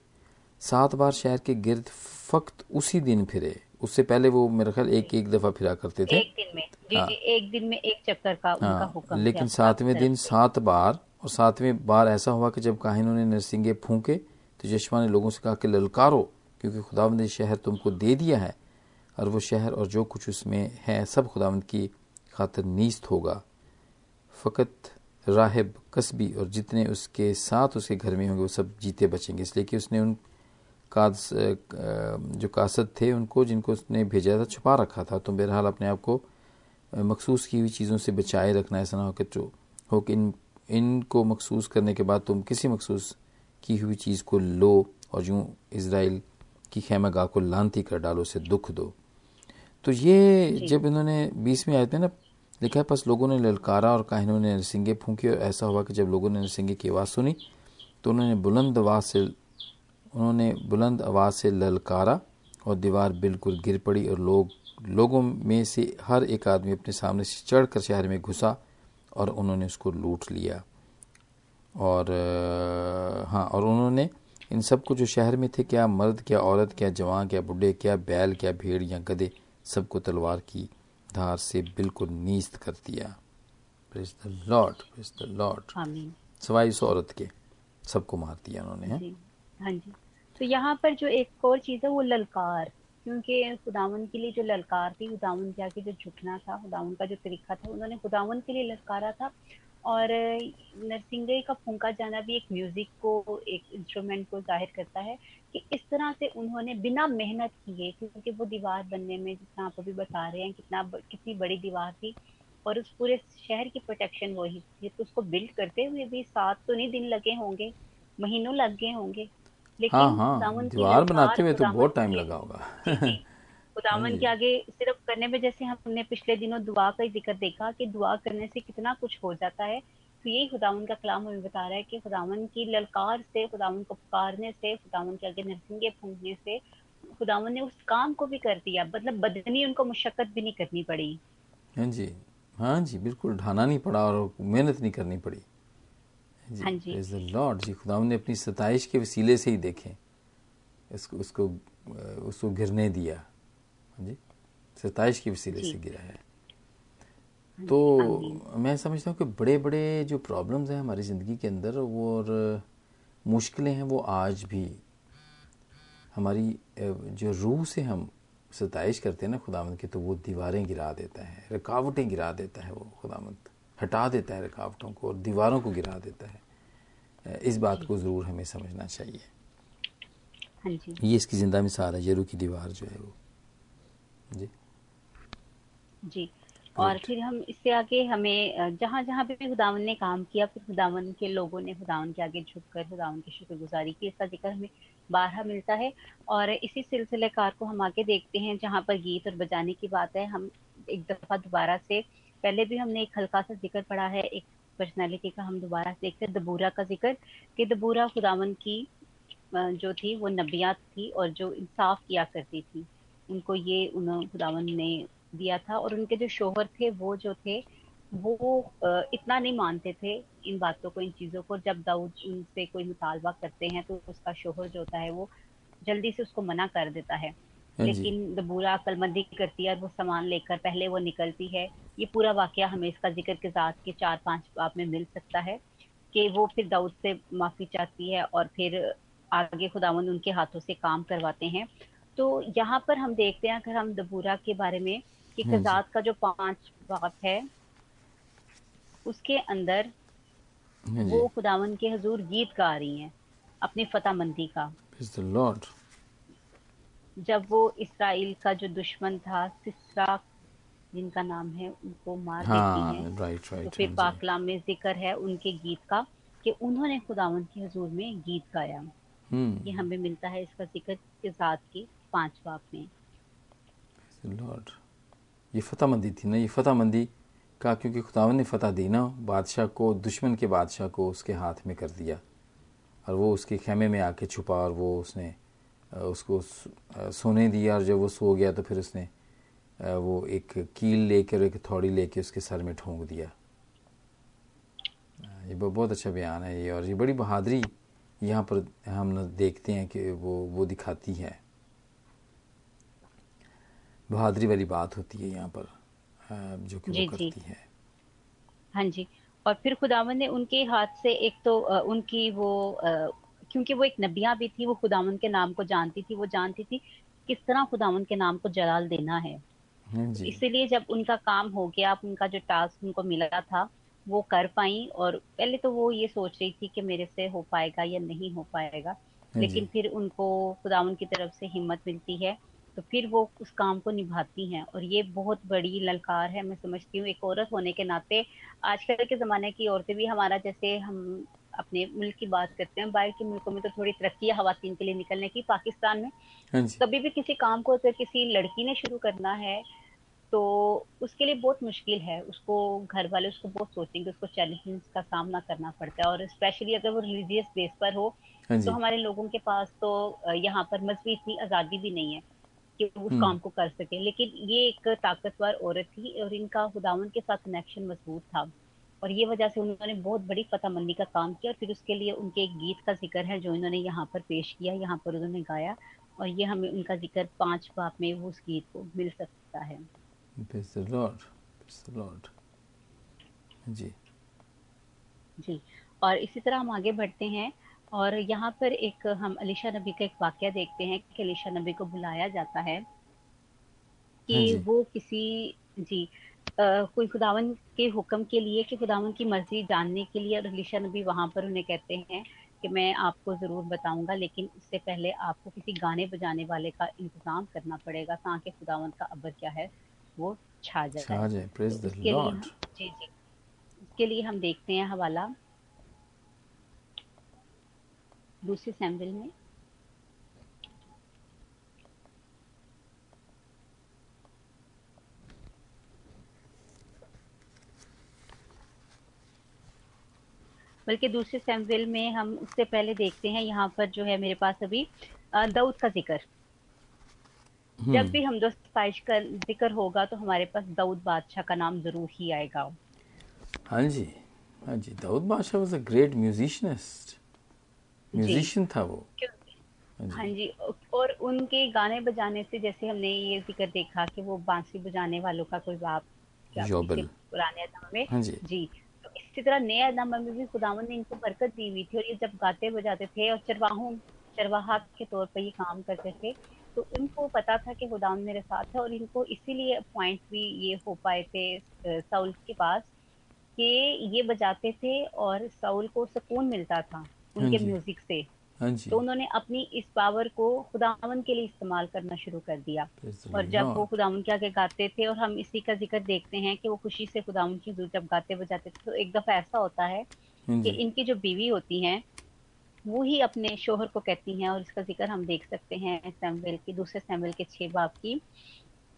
सात बार शहर के गिर्द फक्त उसी दिन फिरे। उससे पहले वो मेरे ख्याल एक एक दफ़ा फिरा करते थे। एक दिन में जी हाँ, जी एक दिन में एक चक्कर का हाँ, उनका हुक्म लेकिन सातवें दिन सात बार और सातवें बार ऐसा हुआ कि जब काहिनों ने नरसिंगे फूके तो यशवा ने लोगों से कहा कि ललकारो क्योंकि खुदावंद ने शहर तुमको दे दिया है। और वो शहर और जो कुछ उसमें है सब खुदावंद की खातर नीस्त होगा। फ़कत राहिब, कस्बी और जितने उसके साथ उसके घर में होंगे, वो सब जीते बचेंगे। इसलिए कि उसने उन काद जो कासद थे, उनको जिनको उसने भेजा था, छुपा रखा था। तो बहरहाल अपने आप को मखसूस की हुई चीज़ों से बचाए रखना, ऐसा ना हो कि जो, हो कि इन, इनको मखसूस करने के बाद तुम किसी मखसूस की हुई चीज़ को लो और यूँ इसराइल की खेमा को लानती कर डालो, उसे दुख दो। तो ये जब इन्होंने बीसवीं आयत में ना लिखा है बस लोगों ने ललकारा और काहिनों ने नरसिंगे फूकी और ऐसा हुआ कि जब लोगों ने नरसिंगे की आवाज़ सुनी तो उन्होंने बुलंद आवाज़ से उन्होंने बुलंद आवाज़ से ललकारा और दीवार बिल्कुल गिर पड़ी और लोग लोगों में से हर एक आदमी अपने सामने से चढ़कर शहर में घुसा और उन्होंने उसको लूट लिया। और हाँ और उन्होंने इन सबको जो शहर में थे क्या मर्द क्या औरत क्या जवान क्या बुढ़े क्या बैल क्या भेड़ या गधे सबको तलवार की धार से बिल्कुल नीस्त कर दिया। Praise the Lord praise the Lord Sawai सौ औरत के सबको मार दिया उन्होंने हाँ जी। तो यहाँ पर जो एक और चीज़ है वो ललकार। क्योंकि खुदावन के लिए जो ललकार थी खुदावन के आगे जो झुकना था खुदावन का जो तरीका था उन्होंने खुदावन के लिए ललकारा था। और नरसिंगे का फूंका जाना भी एक म्यूज़िक को एक इंस्ट्रूमेंट को ज़ाहिर करता है कि इस तरह से उन्होंने बिना मेहनत किए क्योंकि वो दीवार बनने में जितना आप अभी बता रहे हैं कितना कितनी बड़ी दीवार थी और उस पूरे शहर की प्रोटेक्शन वही थी तो उसको बिल्ड करते हुए भी सात तो नहीं दिन लगे होंगे महीनों लग गए होंगे। लेकिन हाँ, हाँ, दीवार बनाते हुए तो बहुत टाइम लगा होगा। खुदावन हाँ। के आगे सिर्फ़ करने में जैसे हमने पिछले दिनों दुआ का ज़िक्र देखा कि दुआ करने से कितना कुछ हो जाता है। तो यही खुदावन का कलाम हमें बता रहा है कि खुदावन की ललकार से खुदावन को पुकारने से खुदावन के आगे नरसिंगे फूकने से खुदावन ने उस काम को भी कर दिया। मतलब बदनी उनको मुशक्कत भी नहीं करनी पड़ी। हाँ जी। हाँ जी बिल्कुल ढाना नहीं पड़ा और मेहनत नहीं करनी पड़ी। हाँ जी। लॉर्ड जी खुदा ने अपनी सताइश के वसीले से ही देखे। इसको उसको उसको गिरने दिया। हाँ जी। सताइश के वसीले से गिरा है। हाँ तो हाँ मैं समझता हूँ कि बड़े बड़े जो प्रॉब्लम्स हैं हमारी ज़िंदगी के अंदर वो और मुश्किलें हैं वो आज भी हमारी जो रूह से हम सताइश करते हैं ना खुदामंद की तो वो दीवारें गिरा देता है रुकावटें गिरा देता है वो खुदामंद हटा देता है रुकावटों को और दीवारों को गिरा देता है। इस बात को ज़रूर हमें समझना चाहिए। हाँ ये इसकी ज़िंदा मिसाल है यरू की दीवार जो है वो। जी। जी। और फिर हम इससे आगे हमें जहाँ जहाँ पे भी खुदावन ने काम किया फिर खुदावन के लोगों ने खुदावन के आगे झुककर खुदावन की शुक्रगुजारी की। इसका ज़िक्र हमें बारह मिलता है। और इसी सिलसिलेकार को हम आगे देखते हैं जहाँ पर गीत और बजाने की बात है। हम एक दफ़ा दोबारा से पहले भी हमने एक हल्का सा ज़िक्र पढ़ा है एक पर्सनैलिटी का हम दोबारा से देखते हैं। दबूरा का ज़िक्र कि दबूरा खुदावन की जो थी वो नबियात थी और जो इंसाफ किया करती थी। उनको ये उन्होंने खुदावन ने दिया था और उनके जो शोहर थे वो जो थे वो इतना नहीं मानते थे इन बातों को इन चीज़ों को। जब दाऊद उनसे कोई मुतालबा करते हैं तो उसका शोहर जो होता है वो जल्दी से उसको मना कर देता है। हाँ लेकिन दबूरा अकलमंदी करती है और वो सामान लेकर पहले वो निकलती है। ये पूरा वाक्य हमें इसका ज़िक्र के साथ के चार पाँच बाप में मिल सकता है कि वो फिर दाऊद से माफ़ी चाहती है और फिर आगे खुदावंद उनके हाथों से काम करवाते हैं। तो यहाँ पर हम देखते हैं अगर हम दबूरा के बारे में कि हाँ कजात का जो पाँच बाप है उसके अंदर हाँ वो खुदावन के हजूर गीत गा रही हैं अपनी फतेहमंदी का. जब वो इसराइल का जो दुश्मन था सिसरा जिनका नाम है उनको मार हाँ देती हैं राइट तो फिर हाँ पाकलाम में ज़िक्र है उनके गीत का कि उन्होंने खुदावन के हजूर में गीत गाया ये हम्म हमें मिलता है इसका ज़िक्र किजात के। पाँच बाप में। Lord. ये फतेहमंदी थी ना? ये फतेहमंदी का क्योंकि खुदावन ने फतह दी ना, बादशाह को, दुश्मन के बादशाह को उसके हाथ में कर दिया। और वो उसके खेमे में आके छुपा और वो उसने उसको सोने दिया। और जब वो सो गया तो फिर उसने वो एक कील लेकर, एक थौड़ी लेके उसके सर में ठोंक दिया। ये बहुत अच्छा बयान है ये। और ये बड़ी बहादुरी यहाँ पर हम देखते हैं कि वो वो दिखाती है। बहादुरी वाली बात होती है यहाँ पर जो कि वो। करती है। हाँ जी और फिर खुदावन ने उनके हाथ से एक तो उनकी वो क्योंकि वो एक नबिया भी थी वो खुदावन के नाम को जानती थी वो जानती थी किस तरह खुदावन के नाम को जलाल देना है। हाँ इसीलिए जब उनका काम हो गया उनका जो टास्क उनको मिला था वो कर पाई और पहले तो वो ये सोच रही थी कि मेरे से हो पाएगा या नहीं हो पाएगा हाँ लेकिन फिर उनको खुदावन की तरफ़ से हिम्मत मिलती है। तो फिर वो उस काम को निभाती हैं और ये बहुत बड़ी ललकार है मैं समझती हूँ। एक औरत होने के नाते आजकल के ज़माने की औरतें भी हमारा जैसे हम अपने मुल्क की बात करते हैं बाहर के मुल्कों में तो थोड़ी तरक्की है खवातीन के लिए निकलने की पाकिस्तान में हाँ कभी भी किसी काम को अगर किसी लड़की ने शुरू करना है तो उसके लिए बहुत मुश्किल है। उसको घर वाले उसको बहुत सोचेंगे उसको चैलेंजेस का सामना करना पड़ता है और स्पेशली अगर वो रिलीजियस बेस पर हो हाँ तो हमारे लोगों के पास तो यहाँ पर मजहबी इतनी आज़ादी भी नहीं है। कि वो उस हम्म। काम को कर सके। लेकिन ये एक ताकतवर औरत थी और इनका खुदावन के साथ कनेक्शन मज़बूत था। और ये वजह से उन्होंने बहुत बड़ी फतेहमंदी का काम किया और फिर उसके लिए उनके एक गीत का ज़िक्र है जो इन्होंने यहाँ पर पेश किया यहाँ पर उन्होंने गाया। और ये हमें उनका ज़िक्र पाँच बाप में वो उस गीत को मिल सकता है. हाँ जी। और इसी तरह हम आगे बढ़ते हैं। और यहाँ पर एक हम अलीशा नबी का एक वाक्य देखते हैं कि अलीशा नबी को बुलाया जाता है हाँ कि जी। वो किसी जी अ, कोई खुदावन के हुक्म के लिए कि खुदावन की मर्ज़ी जानने के लिए और अलीशा नबी वहाँ पर उन्हें कहते हैं कि मैं आपको ज़रूर बताऊँगा लेकिन उससे पहले आपको किसी गाने बजाने वाले का इंतज़ाम करना पड़ेगा ताकि खुदावन का अबर क्या है वो छा जाए। छा जाए। तो लिए हम जी जी इसके लिए हम देखते हैं हवाला। दूसरे सैंपल में। बल्कि दूसरे सैंपल में हम उससे पहले देखते हैं यहाँ पर जो है मेरे पास अभी दाऊद का ज़िक्र। जब भी हम दोस्त फाइश का ज़िक्र होगा तो हमारे पास दाऊद बादशाह का नाम ज़रूर ही आएगा। हाँ जी हाँ जी दाऊद बादशाह was a great musicianist musician था वो। हाँ हाँ जी और उनके गाने बजाने से जैसे हमने ये ज़िक्र देखा कि वो बांसुरी बजाने वालों का कोई बाप पुराने अदम में। हाँ जी। जी तो इसी तरह नए अदम में भी खुदावन ने इनको बरकत दी हुई थी और ये जब गाते बजाते थे और चरवाहों चरवाहा के तौर पर ये काम करते थे तो उनको पता था कि खुदावन मेरे साथ है और इनको इसीलिए पॉइंट भी ये हो पाए थे साउल के पास कि ये बजाते थे और साउल को सुकून मिलता था। उनके म्यूज़िक से। हाँ तो उन्होंने अपनी इस पावर को खुदावन के लिए इस्तेमाल करना शुरू कर दिया। और जब वो. खुदावन के आगे गाते थे और हम इसी का ज़िक्र देखते हैं कि वो खुशी से खुदावन की हुजूर जब गाते बजाते थे तो एक दफ़ा ऐसा होता है हाँ कि इनकी जो बीवी होती हैं वो ही अपने शोहर को कहती हैं और इसका ज़िक्र हम देख सकते हैं सैमुएल की दूसरे सैमुएल के छह बाप की।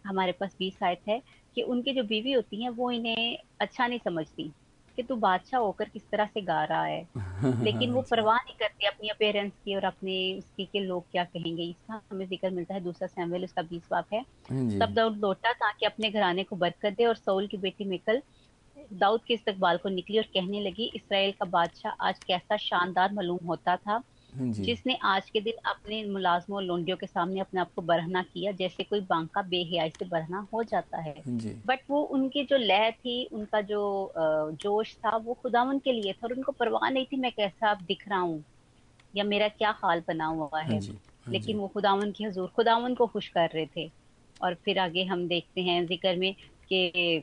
हमारे पास बीस आयत है कि उनकी जो बीवी होती हैं वो इन्हें अच्छा नहीं समझती। कि तू बादशाह होकर किस तरह से गा रहा है? [laughs] लेकिन वो परवाह नहीं करते अपनी अपेयरेंस की और अपने उसकी के लोग क्या कहेंगे। इसका हमें ज़िक्र मिलता है दूसरा सैमुअल उसका बीस बाप है। तब दाऊद लौटा ताकि अपने घराने को बरकत दे और सऊल की बेटी मिकल दाऊद के इस्तकबाल को निकली और कहने लगी इसराइल का बादशाह आज कैसा शानदार मालूम होता था जिसने आज के दिन अपने मुलाजमों और लोंडियों के सामने अपने आप को बरहना किया जैसे कोई बांका बेहयाई से बरहना हो जाता है। हाँ बट वो उनकी जो लय थी उनका जो जोश था वो खुदावन के लिए था और उनको परवाह नहीं थी मैं कैसा आप दिख रहा हूँ या मेरा क्या हाल बना हुआ हाँ। है हाँ लेकिन वो खुदावन की हजूर खुदावन को खुश कर रहे थे। और फिर आगे हम देखते हैं ज़िक्र में कि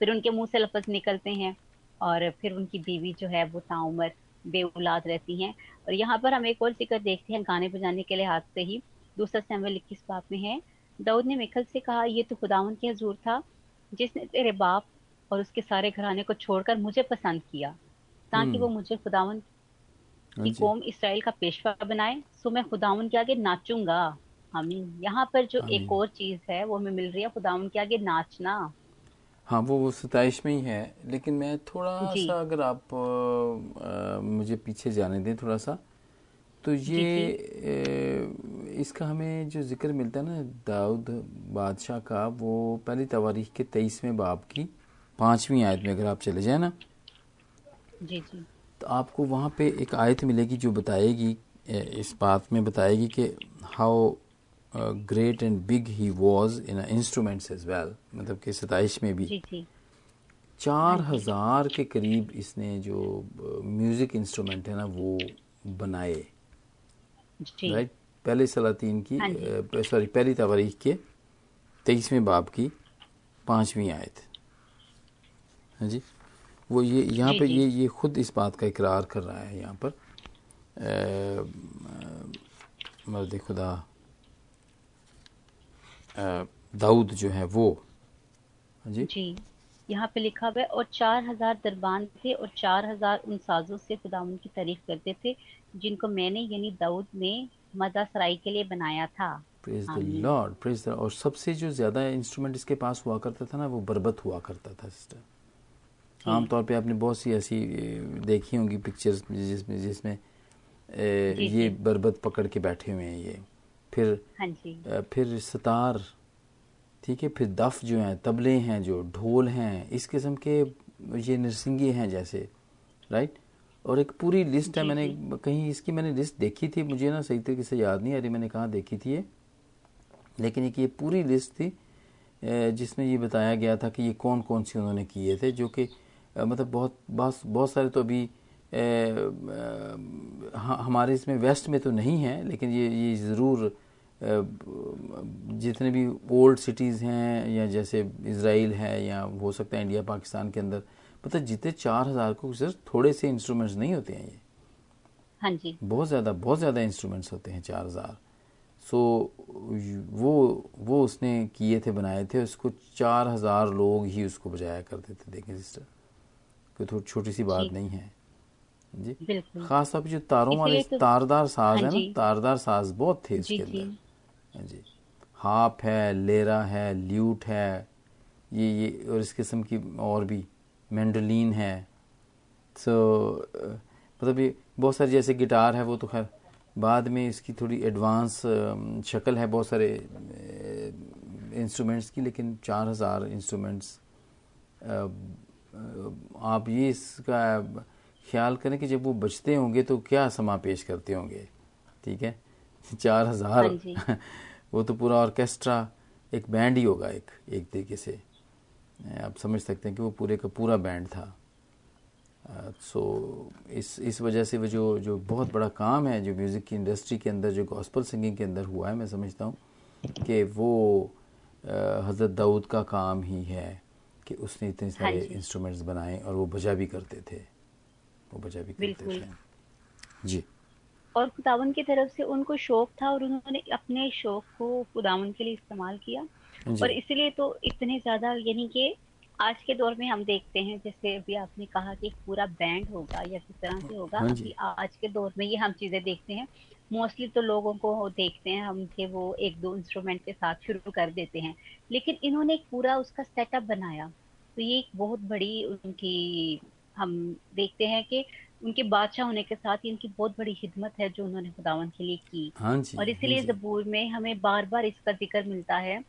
फिर उनके मुँह से लफज निकलते हैं और फिर उनकी बीवी जो है वो ताउमर बे औलाद रहती हैं। और यहाँ पर हम एक और ज़िक्र देखते हैं गाने बजाने के लिहाज से ही। दूसरा सैमल इक्कीस बाप में है। दाऊद ने मिखल से कहा ये तो खुदावन के हजूर था जिसने तेरे बाप और उसके सारे घराने को छोड़कर मुझे पसंद किया ताकि हम्म। वो मुझे खुदावन हाँ की कौम इसराइल का पेशवा बनाए। सो मैं खुदावन के आगे नाचूँगा। आमीन। यहाँ पर जो एक और चीज़ है वो हमें मिल रही है खुदावन के आगे नाचना। हाँ वो वो सताइश में ही है लेकिन मैं थोड़ा सा अगर आप आ, मुझे पीछे जाने दें थोड़ा सा तो ये ए, इसका हमें जो ज़िक्र मिलता है ना दाऊद बादशाह का वो पहली तवारीख के तेईसवें बाब की पांचवी आयत में अगर आप चले जाए ना जी जी। तो आपको वहाँ पे एक आयत मिलेगी जो बताएगी इस बात में बताएगी कि how great and big he was in instruments as well मतलब कि सताइश में भी। जी जी। चार हाँ हज़ार के करीब इसने जो म्यूज़िक इंस्ट्रूमेंट है ना वो बनाए। राइट पहले सलातीन की सॉरी हाँ पहली तवारीख के तेईसवें बाब की पांचवी आयत। हाँ जी। वो ये यहाँ पे ये ये खुद इस बात का इकरार कर रहा है यहाँ पर। मर्द खुदा दाऊद जो है वो। हाँ जी? जी यहाँ पे लिखा हुआ है और चार हज़ार दरबान थे और चार हज़ार उन साजों से खुदा की तारीफ़ करते थे जिनको मैंने यानी दाऊद ने मज़ा सराई के लिए बनाया था। Praise the Lord praise the और सबसे जो ज़्यादा इंस्ट्रूमेंट इसके पास हुआ करता था ना वो बरबत हुआ करता था सिस्टर आमतौर पे आपने बहुत सी ऐसी देखी होंगी पिक्चर्स जिसमें जिसमें ये बरबत पकड़ के बैठे हुए हैं ये। फिर हाँ जी। फिर सतार ठीक है फिर दफ जो हैं तबले हैं जो ढोल हैं इस किस्म के ये नरसिंगे हैं जैसे राइट और एक पूरी लिस्ट है मैंने कहीं इसकी मैंने लिस्ट देखी थी मुझे ना सही तरीके से याद नहीं आ रही मैंने कहा देखी थी ये लेकिन एक ये पूरी लिस्ट थी जिसमें ये बताया गया था कि ये कौन कौन सी उन्होंने किए थे जो कि मतलब बहुत बहुत बहुत सारे तो अभी हमारे इसमें वेस्ट में तो नहीं है लेकिन ये ये ज़रूर जितने भी ओल्ड सिटीज़ हैं या जैसे इसराइल है या हो सकता है इंडिया पाकिस्तान के अंदर पता जितने चार हज़ार को सिर्फ़ थोड़े से इंस्ट्रूमेंट्स नहीं होते हैं ये। हाँ जी। बहुत ज़्यादा बहुत ज़्यादा इंस्ट्रूमेंट्स होते हैं चार हज़ार। सो वो वो उसने किए थे बनाए थे उसको चार हज़ार लोग ही उसको बजाया करते थे देखें सिस्टर कोई थोड़ी छोटी सी बात नहीं है। जी। खास तौर पर जो तारों वाले तो, तारदार साज हाँ है ना तारदार साज बहुत थे इसके अंदर। हाँ जी। हाप है लेरा है ल्यूट है ये ये और इस किस्म की और भी मैंडोलिन है। सो मतलब ये बहुत सारे जैसे गिटार है वो तो खैर बाद में इसकी थोड़ी एडवांस शक्ल है बहुत सारे इंस्ट्रूमेंट्स की लेकिन चार हज़ार इंस्ट्रूमेंट्स। आप ये इसका ख्याल करें कि जब वो बचते होंगे तो क्या समा पेश करते होंगे? ठीक है? चार हज़ार। हाँ [laughs] वो तो पूरा ऑर्केस्ट्रा एक बैंड ही होगा एक एक तरीके से। आप समझ सकते हैं कि वो पूरे का पूरा बैंड था। सो इस इस वजह से वो जो जो बहुत बड़ा काम है जो म्यूज़िक की इंडस्ट्री के अंदर जो गॉस्पल सिंगिंग के अंदर हुआ है मैं समझता हूँ कि वो हज़रत दाऊद का काम ही है कि उसने इतने सारे हाँ इंस्ट्रूमेंट्स बनाए और वो बजा भी करते थे। वो बजा भी करते थे जी। और खुदावन की तरफ़ से उनको शौक था और उन्होंने अपने शौक को खुदावन के लिए इस्तेमाल किया। और इसलिए तो इतने ज़्यादा यानी कि आज के दौर में हम देखते हैं जैसे अभी आपने कहा कि पूरा बैंड होगा या किस तरह से होगा हाँ अभी आज के दौर में ये हम चीज़ें देखते हैं। मोस्टली तो लोगों को देखते हैं हम कि वो एक दो इंस्ट्रूमेंट के साथ शुरू कर देते हैं लेकिन इन्होंने एक पूरा उसका सेटअप बनाया। तो ये एक बहुत बड़ी उनकी हम देखते हैं कि उनके बादशाह होने के साथ ही उनकी बहुत बड़ी खिदमत है जो उन्होंने खुदावन के लिए की। हाँ जी, और इसीलिए हाँ जबूर में हमें बार बार इसका ज़िक्र मिलता है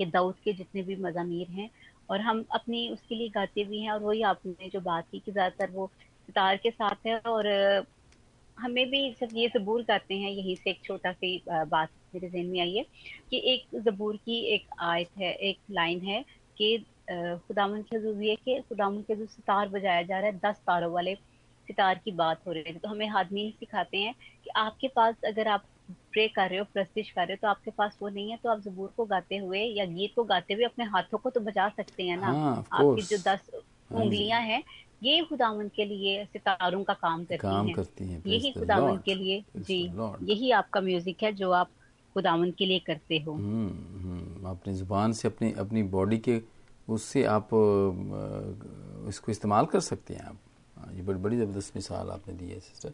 कि दाऊद के जितने भी मजामीर हैं और हम अपनी उसके लिए गाते भी हैं और वही आपने जो बात की कि ज़्यादातर वो सितार के साथ है और हमें भी सिर्फ़ ये जबूर गाते हैं यही से एक छोटा सी बात मेरे जहन में आई है कि एक जबूर की एक आयत है एक लाइन है कि हजूर ये कि के हजूर सितार बजाया जा रहा है दस तारों वाले सितार की बात हो रही है। तो हमें आदमी सिखाते हैं कि आपके पास अगर आप प्रे कर रहे हो प्रस्तिश कर रहे हो तो आपके पास वो नहीं है तो आप जबूर को गाते हुए या गीत को गाते हुए अपने हाथों को तो बजा सकते हैं ना। हाँ, आपकी जो दस हाँ उंगलियाँ हैं ये खुदावन के लिए सितारों का काम करती काम हैं। करती हैं यही खुदावन के लिए जी यही आपका म्यूज़िक है जो आप खुदावन के लिए करते हो। हम्म, हम्म, अपनी ज़ुबान से अपनी अपनी बॉडी के उससे आप इसको इस्तेमाल कर सकते हैं आप। हाँ, ये बड़ी बड़ी ज़बरदस्त मिसाल आपने दी है सिस्टर।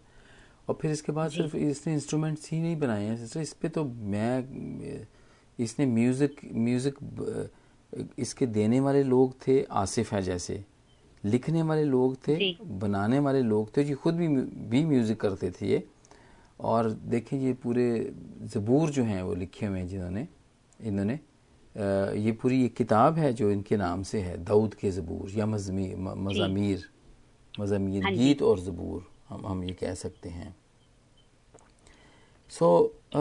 और फिर इसके बाद सिर्फ़ इसने इंस्ट्रूमेंट्स ही नहीं बनाए हैं सिस्टर। इस पर तो मैं इसने म्यूज़िक म्यूज़िक इसके देने वाले लोग थे आसिफ है जैसे। लिखने वाले लोग थे बनाने वाले लोग थे जो खुद भी भी म्यूज़िक करते थे ये। और देखें ये पूरे ज़बूर जो हैं वो लिखे हुए हैं जिन्होंने इन्होंने। ये पूरी एक किताब है जो इनके नाम से है दाऊद के ज़बूर या मज़ामीर मज़ामीर हाँ गीत और ज़बूर हम हम ये कह सकते हैं। सो so,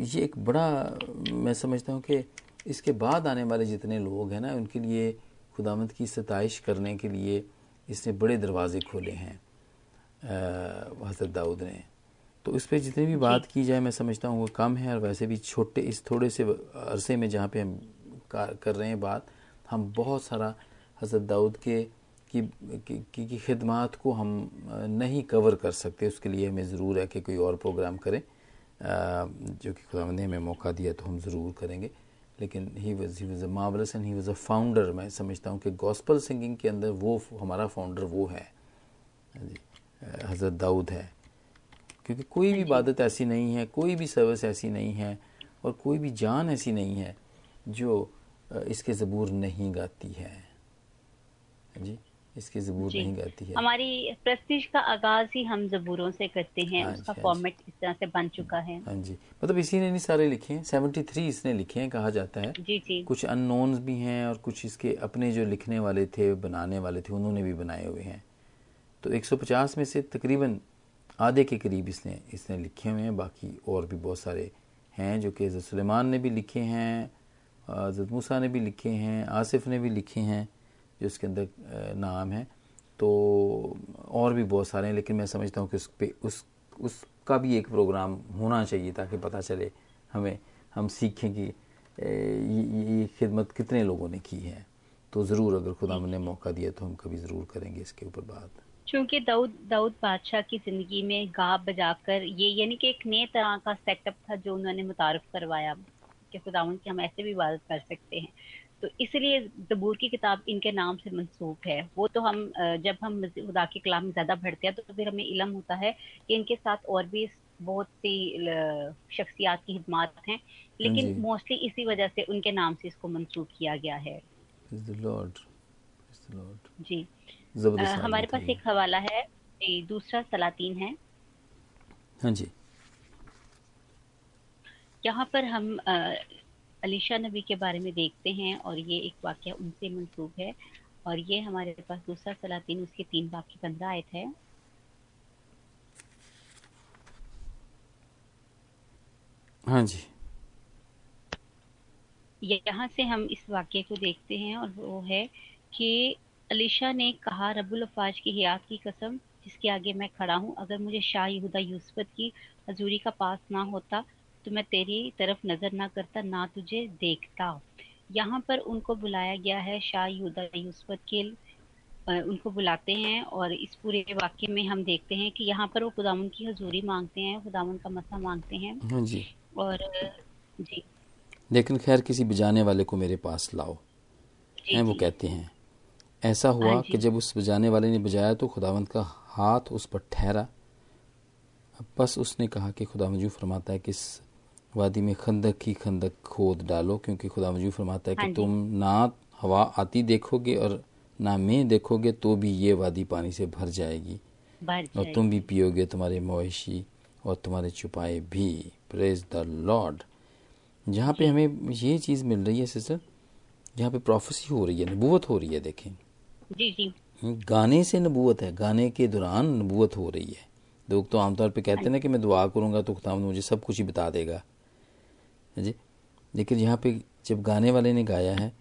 ये एक बड़ा मैं समझता हूँ कि इसके बाद आने वाले जितने लोग हैं ना उनके लिए खुदामद की सताइश करने के लिए इसने बड़े दरवाजे खोले हैं हज़रत दाऊद ने। तो इस पर जितनी भी बात की जाए मैं समझता हूँ वो कम है और वैसे भी छोटे इस थोड़े से अरसे में जहाँ पे हम कर रहे हैं बात हम बहुत सारा हज़रत दाऊद के की की, की, खिदमत को हम नहीं कवर कर सकते। उसके लिए हमें ज़रूर है कि कोई और प्रोग्राम करें। जो कि खुदा ने हमें मौका दिया तो हम ज़रूर करेंगे। लेकिन he was he was a marvellous and he was a founder मैं समझता हूँ कि गॉस्पल सिंगिंग के अंदर वो हमारा फाउंडर वो है। जी हज़रत दाऊद है। क्योंकि कोई भी इबादत ऐसी नहीं है कोई भी सर्विस ऐसी नहीं है और कोई भी जान ऐसी नहीं है जो इसके ज़बूर नहीं गाती है। जी इसकी जबूर नहीं गाती है। हमारी प्रस्तिश का आगाज़ ही हम जबूरों से करते हैं हाँ उसका फॉर्मेट हाँ इस तरह से बन चुका है। हाँ जी मतलब इसी ने नहीं सारे लिखे हैं सेवेंटी थ्री इसने लिखे हैं कहा जाता है। जी जी। कुछ अननोन्स भी हैं और कुछ इसके अपने जो लिखने वाले थे बनाने वाले थे उन्होंने भी बनाए हुए हैं। तो 150 में से तकरीबन आधे के करीब इसने इसने लिखे हुए हैं बाकी और भी बहुत सारे हैं जो कि हज़रत सलेमान ने भी लिखे हैं हज़रत मूसा ने भी लिखे हैं आसिफ ने भी लिखे हैं जो इसके अंदर नाम है। तो और भी बहुत सारे हैं लेकिन मैं समझता हूँ कि उस पर उस उसका भी एक प्रोग्राम होना चाहिए ताकि पता चले हमें हम सीखें कि ये, खिदमत कितने लोगों ने की है। तो ज़रूर अगर खुदा ने मौका दिया तो हम कभी ज़रूर करेंगे इसके ऊपर बात। क्योंकि दाऊद दाऊद बादशाह की ज़िंदगी में गा बजाकर ये यानी कि एक नए तरह का सेटअप था जो उन्होंने मुतारफ़ करवाया कि खुदावन की हम ऐसे भी इबादत कर सकते हैं। तो इसलिए जबूर की किताब इनके नाम से मनसूख है। वो तो हम जब हम खुदा के कलाम में ज़्यादा भरते हैं तो फिर हमें इलम होता है कि इनके साथ और भी बहुत सी शख्सियात की हिदमात हैं। लेकिन मोस्टली इसी वजह से उनके नाम से इसको मनसूख किया गया है। जी। हमारे पास एक हवाला है दूसरा सलातीन है। हाँ जी। यहाँ पर हम अलीशा नबी के बारे में देखते हैं और ये एक वाक्य उनसे मनसूब है और ये हमारे पास दूसरा सलातीन उसके तीन बाप की पंद्रह आयत है। हाँ जी। यहाँ से हम इस वाक्य को देखते हैं और वो है कि अलीशा ने कहा रबुल अफाज की हयात की कसम जिसके आगे मैं खड़ा हूँ अगर मुझे शाह यहूदा यूसुफ की हजूरी का पास ना होता तो मैं तेरी तरफ़ नज़र ना करता ना तुझे देखता। यहाँ पर उनको बुलाया गया है शाह युदा यूसुफ के उनको बुलाते हैं और इस पूरे वाक्य में हम देखते हैं कि यहाँ पर वो खुदावन की हजूरी मांगते हैं खुदावन का मसा मांगते हैं। हाँ जी। और जी। लेकिन खैर किसी बजाने वाले को मेरे पास लाओ। हैं वो कहते हैं। ऐसा हुआ कि जब उस बजाने वाले ने बजाया तो खुदावंत का हाथ उस पर ठहरा। बस उसने कहा कि खुदा मजू फरमाता है कि इस वादी में खंदक ही खंदक खोद डालो क्योंकि खुदा मजू फरमाता है कि हाँ तुम ना हवा आती देखोगे और ना मैं देखोगे तो भी ये वादी पानी से भर जाएगी। और तुम भी पियोगे तुम्हारे मवेशी और तुम्हारे छुपाए भी। प्रेज द लॉर्ड जहाँ पे हमें ये चीज़ मिल रही है सिस्टर जहाँ पे प्रोफेसी हो रही है नबूवत हो रही है देखें। जी जी। गाने से नबूत है। गाने के दौरान नबूत हो रही है। लोग तो आमतौर पे कहते हैं ना कि मैं दुआ करूँगा तो खुदा मुझे सब कुछ ही बता देगा। जी? लेकिन यहाँ पे जब गाने वाले ने गाया है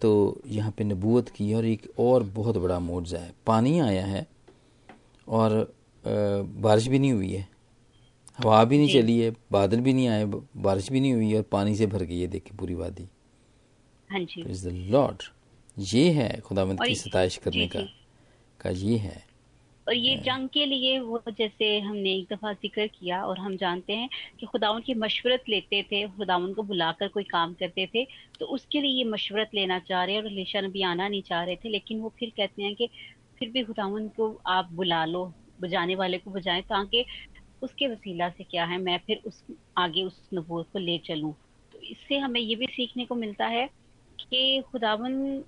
तो यहाँ पे नबूत की है और एक और बहुत बड़ा मुआवजा है। पानी आया है और बारिश भी नहीं हुई है। हवा भी नहीं चली है बादल भी नहीं आए बारिश भी नहीं हुई और पानी से भर गई है देखिए पूरी वादी। हाँ जी। इज़ द लॉर्ड ये है खुदावंत की सताइश करने जी, का जी। का ये है। और ये जंग के लिए वो जैसे हमने एक दफ़ा ज़िक्र किया और हम जानते हैं कि खुदावन की मशवरत लेते थे खुदावन को बुलाकर कोई काम करते थे तो उसके लिए ये मशवरत लेना चाह रहे हैं और लेशा नबी आना नहीं चाह रहे थे लेकिन वो फिर कहते हैं कि फिर भी खुदावन को आप बुला लो बुझाने वाले को बुझाएँ ताकि उसके वसीला से क्या है मैं फिर उस आगे उस नबूत को ले चलूँ। तो इससे हमें ये भी सीखने को मिलता है कि खुदावन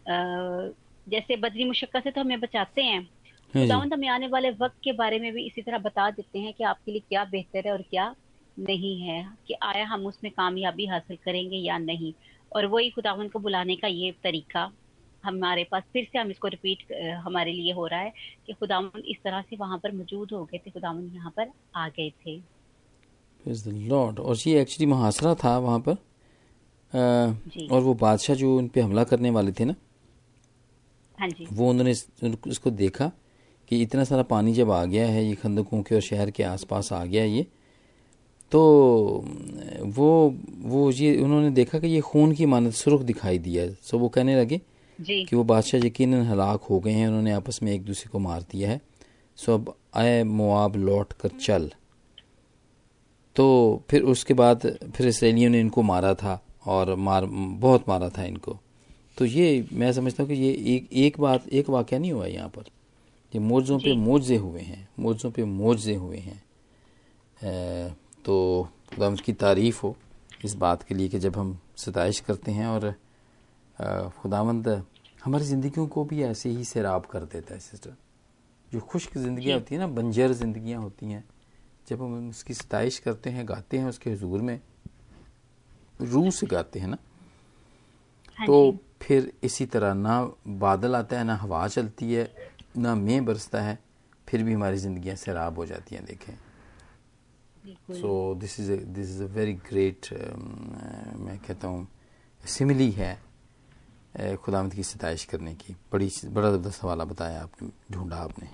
जैसे बदरी मुशक्क़त से तो हमें बचाते हैं। हाँ जी। खुदावंद हमें आने वाले वक्त के बारे में भी इसी तरह बता देते हैं कि आपके लिए क्या बेहतर है और क्या नहीं है कि आया हम उसमें कामयाबी हासिल करेंगे या नहीं। और वही खुदावंद को बुलाने का ये तरीका हमारे पास फिर से हम इसको रिपीट हमारे लिए हो रहा है कि खुदावंद इस तरह से वहाँ पर मौजूद हो गए थे खुदावंद यहाँ पर आ गए थे। लॉर्ड और ये एक्चुअली मुहासरा था वहाँ पर? और वो बादशाह जो उन पे हमला करने वाले थे ना हाँ जी। वो उन्होंने इसको देखा कि इतना सारा पानी जब आ गया है ये खंदकों के और शहर के आसपास आ गया ये तो वो वो ये उन्होंने देखा कि ये खून की मानद सुर्ख दिखाई दिया सो वो कहने लगे जी। कि वो बादशाह यकीनन हलाक हो गए हैं उन्होंने आपस में एक दूसरे को मार दिया है। सो अब आए मुआब लौट कर चल। तो फिर उसके बाद फिर इसराइलियों ने इनको मारा था। और मार बहुत मारा था इनको। तो ये मैं समझता हूँ कि ये एक एक बात एक वाक्य नहीं हुआ यहाँ पर। ये मोर्जों पे मोज़े हुए हैं मोर्जों पे मोर्जे हुए हैं। तो खुदा उसकी तारीफ़ हो इस बात के लिए कि जब हम सताइश करते हैं और खुदावंद हमारी ज़िंदगियों को भी ऐसे ही सैराब कर देता है सिस्टर। जो खुश्क ज़िंदगियाँ होती हैं ना बंजर ज़िंदगियाँ होती हैं जब हम उसकी सताइश करते हैं गाते हैं उसके हजूर में रूह से गाते हैं ना? हाँ तो फिर इसी तरह ना बादल आता है ना हवा चलती है ना मेह बरसता है फिर भी हमारी ज़िंदगियाँ सैराब हो जाती हैं देखें। So this is this is a very great मैं कहता हूँ सिमिली है खुदामद की सतश करने की। बड़ी बड़ा ज़बरदस्त हवाला बताया आपने ढूंढा आपने।